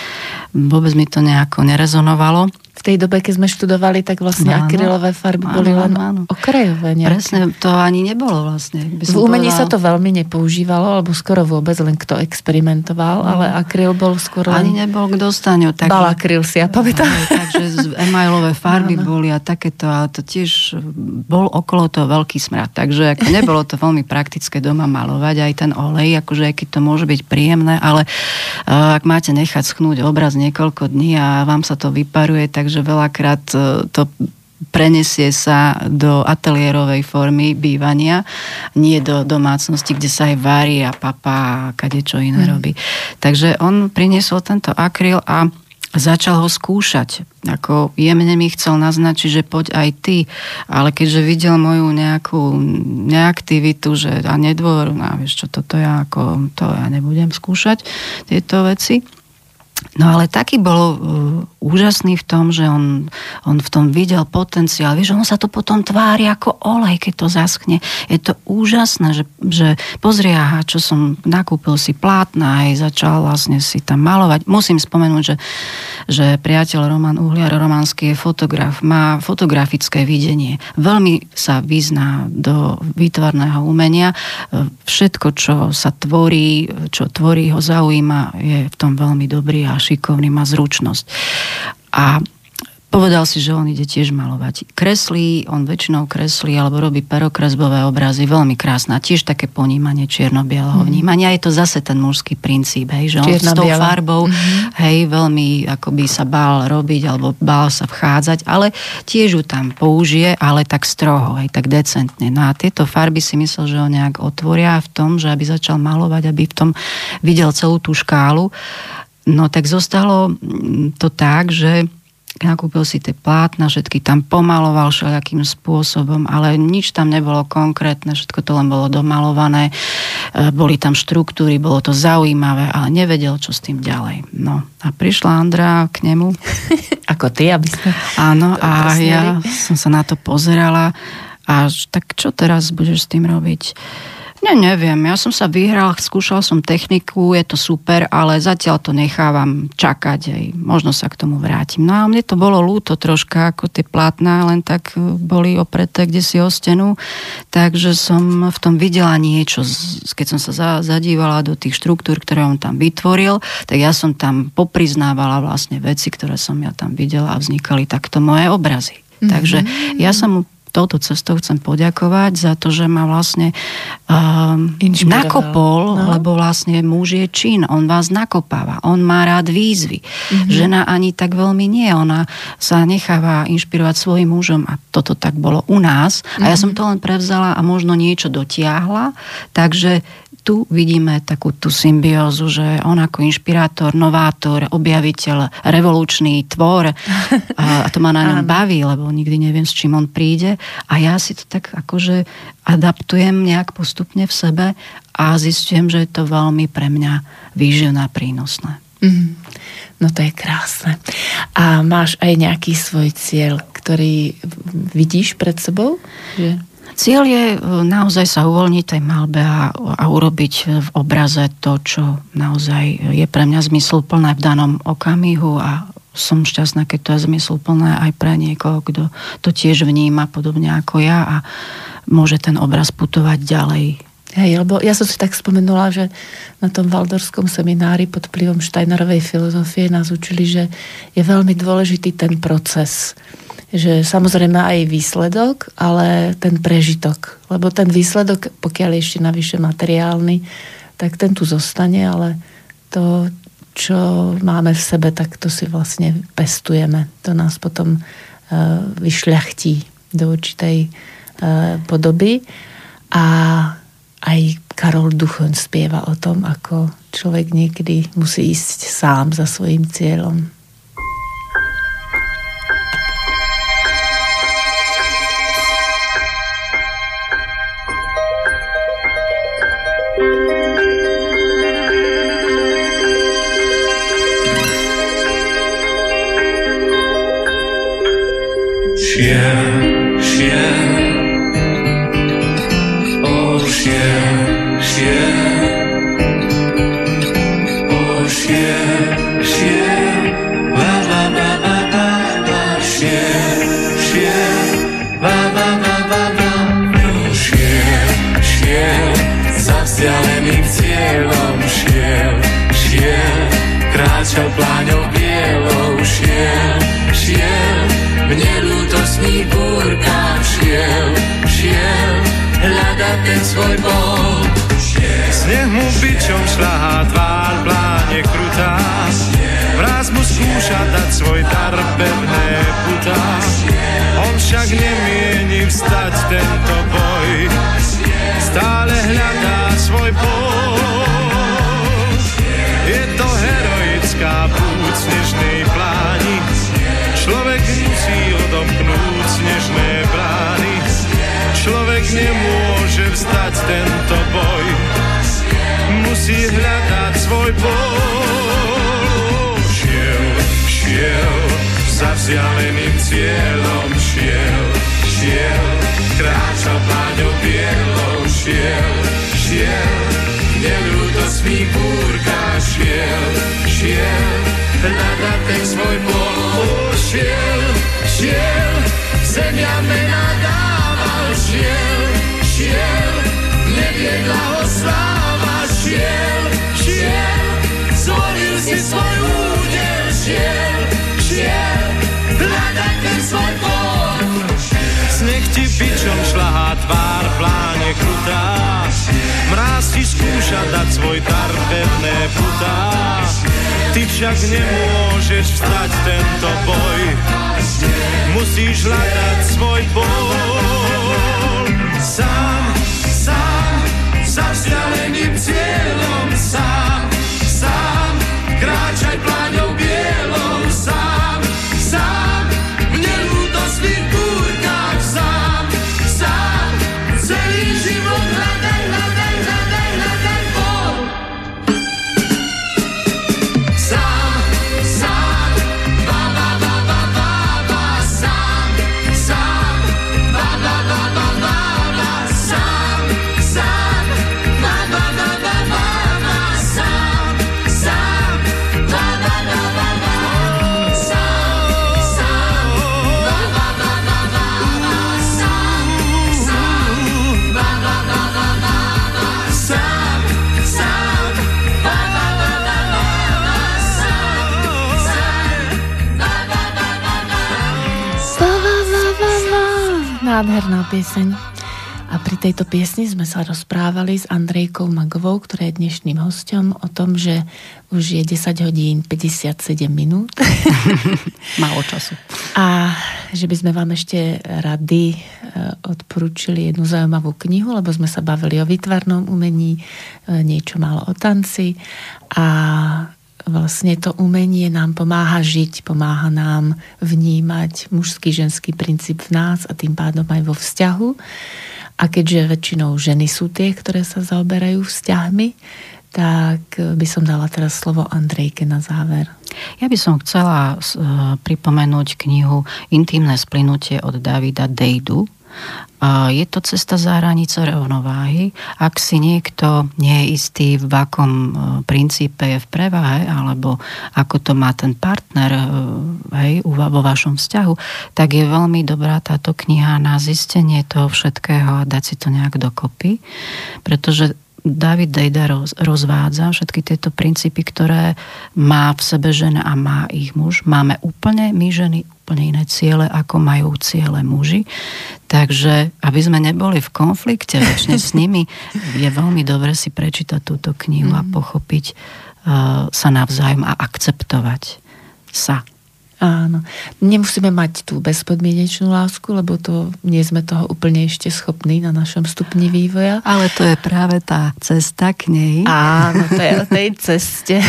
Vôbec mi to nejako nerezonovalo
tej dobe, keď sme študovali, tak vlastne áno, akrylové farby áno, boli len áno. okrajové.
Nejaké. Presne, to ani nebolo vlastne.
V umení povedal... sa to veľmi nepoužívalo, alebo skoro vôbec len kto experimentoval, no. ale akryl bol skoro
Ani nebol k dostaniu.
Tak... Balakryl si ja pamätám.
takže emailové farby áno. boli a takéto, ale to tiež bol okolo toho veľký smrad. Takže ako nebolo to veľmi praktické doma malovať, aj ten olej, akože aj keď to môže byť príjemné, ale uh, ak máte nechať schnúť obraz niekoľko dní a vám sa to vyparuje, takže že veľakrát e, to prenesie sa do ateliérovej formy bývania, nie do domácnosti, kde sa aj varí a papa a kade čo iné mm. robí. Takže on priniesol tento akryl a začal ho skúšať. Ako jemne mi chcel naznačiť, že poď aj ty, ale keďže videl moju nejakú neaktivitu, že a nedôveru, no vieš čo, toto ja ako, to ja nebudem skúšať, tieto veci, No ale taký bol uh, úžasný v tom, že on, on v tom videl potenciál. Vieš, on sa to potom tvári ako olej, keď to zaschne. Je to úžasné, že, že pozri, aha, čo som nakúpil si plátna aj začal vlastne si tam malovať. Musím spomenúť, že, že priateľ Roman Uhliar Romanský je fotograf, má fotografické videnie. Veľmi sa vyzná do výtvarného umenia. Všetko, čo sa tvorí, čo tvorí ho zaujíma, je v tom veľmi dobrý a šikovný, má zručnosť. A Povedal si, že on ide tiež malovať. Kreslí, on väčšinou kreslí alebo robí perokresbové obrazy, veľmi krásne. Tiež také ponímanie čierno-bieleho mm. vnímania. Je to zase ten mužský princíp, hej, že on s tou farbou, mm. hej, veľmi akoby sa bál robiť alebo bál sa vchádzať, ale tiež ju tam použije, ale tak stroho, hej, tak decentne. No a tieto farby si myslel, že ho nejak otvoria v tom, že aby začal malovať, aby v tom videl celú tú škálu. No tak zostalo mm, to tak, že nakúpil si tie plátna, všetky tam pomaloval všelijakým spôsobom, ale nič tam nebolo konkrétne, všetko to len bolo domalované, e, boli tam štruktúry, bolo to zaujímavé, ale nevedel, čo s tým ďalej. No a prišla Andra k nemu.
Ako ty, aby sme...
Áno, a ja som sa na to pozerala a tak čo teraz budeš s tým robiť? Ne, neviem, ja som sa vyhral, skúšal som techniku, je to super, ale zatiaľ to nechávam čakať, aj možno sa k tomu vrátim. No a mne to bolo ľúto troška, ako tie plátna len tak e, boli opreté kde si o stenu, takže som v tom videla niečo, keď som sa zadívala do tých štruktúr, ktoré on tam vytvoril, tak ja som tam popriznávala vlastne veci, ktoré som ja tam videla a vznikali takto moje obrazy. Mm-hmm. Takže ja som mu touto cestou chcem poďakovať za to, že ma vlastne um, nakopol, no. lebo vlastne muž je čin, on vás nakopáva, on má rád výzvy. Mm-hmm. Žena ani tak veľmi nie, ona sa necháva inšpirovať svojim mužom a toto tak bolo u nás mm-hmm. a ja mhm. som to len prevzala a možno niečo dotiahla, takže tu vidíme takú tú symbiózu, že on ako inšpirátor, novátor, objaviteľ, revolučný tvor a to ma na ňom baví, lebo nikdy neviem, s čím on príde a ja si to tak akože adaptujem nejak postupne v sebe a zistujem, že je to veľmi pre mňa výživné a prínosné. Mm.
No to je krásne. A máš aj nejaký svoj cieľ, ktorý vidíš pred sebou? Že...
Cieľ je e, naozaj sa uvoľniť tej malbe a, a urobiť v obraze to, čo naozaj je pre mňa zmysluplné v danom okamihu a som šťastná, keď to je zmysluplné aj pre niekoho, kto to tiež vníma podobne ako ja a môže ten obraz putovať ďalej.
Hej, lebo ja som si tak spomenula, že na tom valdorskom seminári pod vplyvom Steinerovej filozofie nás učili, že je veľmi dôležitý ten proces že samozrejme aj výsledok, ale ten prežitok. Lebo ten výsledok, pokiaľ je ešte navyše materiálny, tak ten tu zostane, ale to, čo máme v sebe, tak to si vlastne pestujeme. To nás potom uh, vyšľachtí do určitej uh, podoby. A aj Karol Duchon spieva o tom, ako človek niekedy musí ísť sám za svojim cieľom.
Hľadať ten svoj bol. Sneh mu bičom šľahá svoj bol. Šiel, šiel, za vzdialeným cieľom šiel, šiel, kráčal pláňou bielou, šiel, šiel, neľudostných búrkach šiel, šiel, hľadať ten svoj bol. Šiel, šiel, zemia mena dával, šiel, Sneh ti bičom šlahá tvár, pláne krutá, mráz ti skúša dať svoj dar, pevné putá. Ty však nemôžeš vstať tento boj, musíš hľadať svoj bol. Sám, sám, za vzdialeným cieľom, sám, sám, kráčaj pláňou bielou, sám, sám,
Nádherná pieseň. A pri tejto piesni sme sa rozprávali s Andrejkou Magovou, ktorá je dnešným hostom, o tom, že už je 10 hodín 57 minút.
Málo času.
A že by sme vám ešte rady e, odporúčili jednu zaujímavú knihu, lebo sme sa bavili o výtvarnom umení, e, niečo málo o tanci a vlastne to umenie nám pomáha žiť, pomáha nám vnímať mužský, ženský princíp v nás a tým pádom aj vo vzťahu. A keďže väčšinou ženy sú tie, ktoré sa zaoberajú vzťahmi, tak by som dala teraz slovo Andrejke na záver.
Ja by som chcela uh, pripomenúť knihu Intimné splynutie od Davida Dejdu. Je to cesta za hranice rovnováhy. Ak si niekto nie je istý, v akom uh, princípe je v prevahe, alebo ako to má ten partner uh, hej, vo vašom vzťahu, tak je veľmi dobrá táto kniha na zistenie toho všetkého a dať si to nejak dokopy. Pretože David Dejda roz, rozvádza všetky tieto princípy, ktoré má v sebe žena a má ich muž. Máme úplne, my ženy, úplne iné ciele, ako majú ciele muži. Takže, aby sme neboli v konflikte väčšine s nimi, je veľmi dobre si prečítať túto knihu mm. a pochopiť uh, sa navzájom a akceptovať sa.
Áno. Nemusíme mať tú bezpodmienečnú lásku, lebo to nie sme toho úplne ešte schopní na našom stupni vývoja.
Ale to je práve tá cesta k nej.
Áno, to je o tej ceste.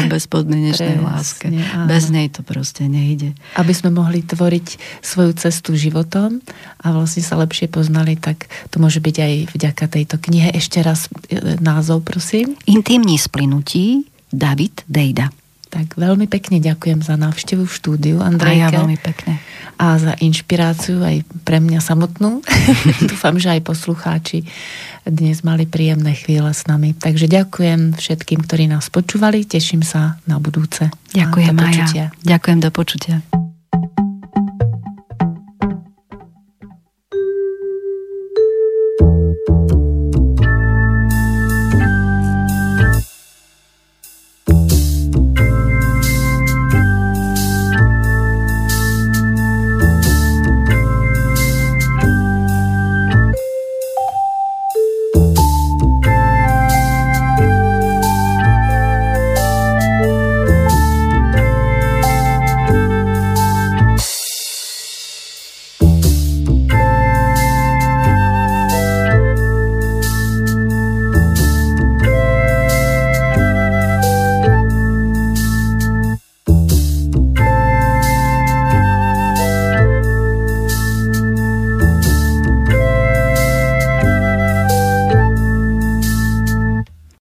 O bezpodmienečnej láske. Áno. Bez nej to proste nejde.
Aby sme mohli tvoriť svoju cestu životom a vlastne sa lepšie poznali, tak to môže byť aj vďaka tejto knihe. Ešte raz e, názov, prosím.
Intimní splynutí David Dejda.
Tak veľmi pekne ďakujem za návštevu v štúdiu, Andrejke.
A ja veľmi pekne.
A za inšpiráciu aj pre mňa samotnú. Dúfam, že aj poslucháči dnes mali príjemné chvíle s nami. Takže ďakujem všetkým, ktorí nás počúvali. Teším sa na budúce.
Ďakujem, Maja. Ďakujem, do počutia.